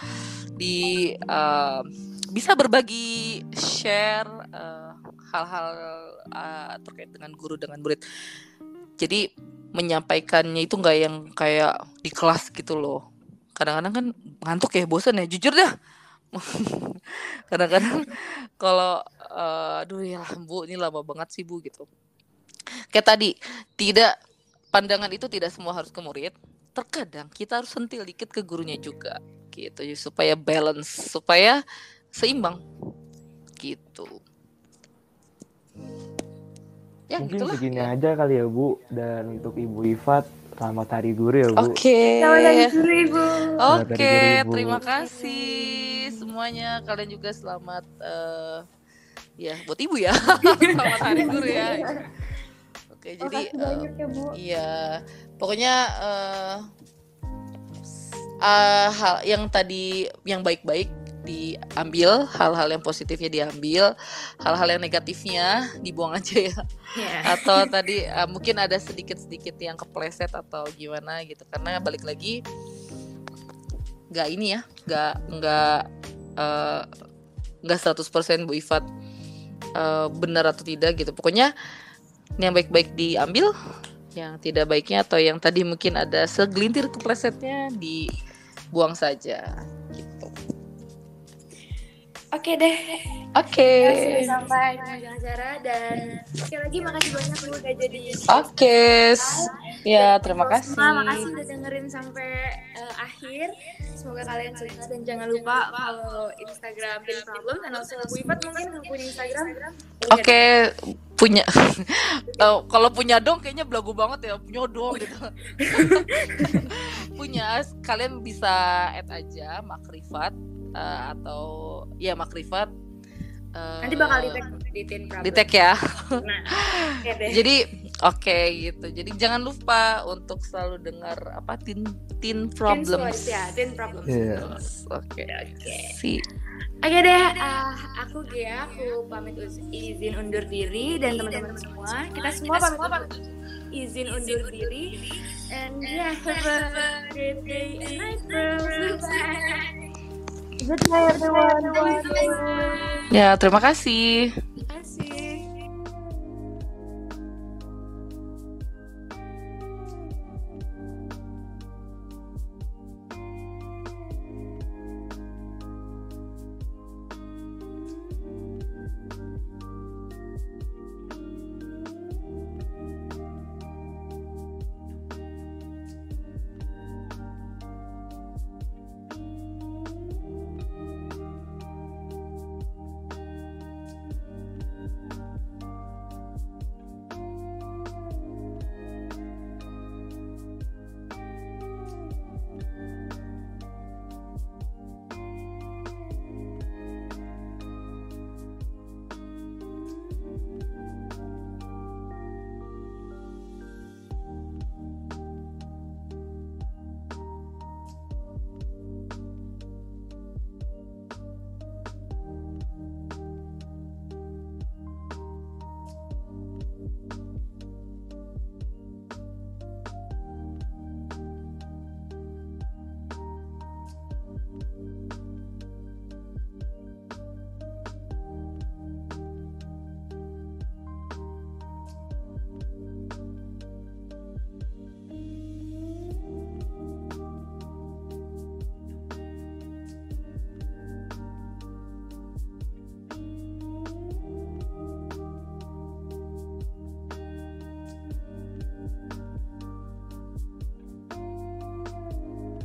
di uh, bisa berbagi share uh, hal-hal uh, terkait dengan guru dengan murid. Jadi menyampaikannya itu nggak yang kayak di kelas gitu loh. Kadang-kadang kan ngantuk ya bosan ya jujur dah. Kadang-kadang kalau uh, aduh ya bu ini lama banget sih bu gitu. Kayak tadi tidak pandangan itu tidak semua harus ke murid. Terkadang kita harus sentil dikit ke gurunya juga gitu. Ya supaya balance supaya seimbang gitu ya mungkin gitulah. segini ya. aja kali ya bu dan untuk ibu Ifat selamat hari guru ya bu oke okay. selamat hari guru ibu oke okay, terima kasih semuanya kalian juga selamat uh, ya buat ibu ya selamat hari guru ya Oke, oh, jadi uh, ya, Bu. Iya. Pokoknya uh, uh, hal yang tadi yang baik-baik diambil, hal-hal yang positifnya diambil, hal-hal yang negatifnya dibuang aja ya. Yeah. Atau tadi uh, mungkin ada sedikit-sedikit yang kepleset atau gimana gitu. Karena balik lagi nggak ini ya, nggak nggak uh, nggak 100% Bu Ifat uh, benar atau tidak gitu. Pokoknya yang baik-baik diambil yang tidak baiknya atau yang tadi mungkin ada segelintir keplesetnya dibuang saja. Oke deh. Oke. Okay. Sampai ujung acara dan sekali lagi makasih banyak lu udah jadi. Oke. Okay. Ya, terima kasih. Terima makasih udah dengerin sampai uh, akhir. Semoga kalian suka dan jangan lupa follow Instagram Pin Problem dan also Bu Ipat mungkin punya Instagram. Oke, okay. punya. uh, kalau punya dong kayaknya belagu banget ya, punya dong gitu. punya kalian bisa add aja Makrifat uh, atau ya Makrifat uh, nanti bakal di tag di tin di tag ya nah, okay deh. jadi oke okay, gitu jadi jangan lupa untuk selalu dengar apa tin tin problems tin ya tin problems yes. oke okay. oke okay. si Oke okay deh, uh, aku Gia, aku pamit izin undur diri dan teman-teman semua. Kita semua pamit, pamit izin undur diri. And yeah, have a great day and night, bye. Good night everyone. Ya, terima kasih.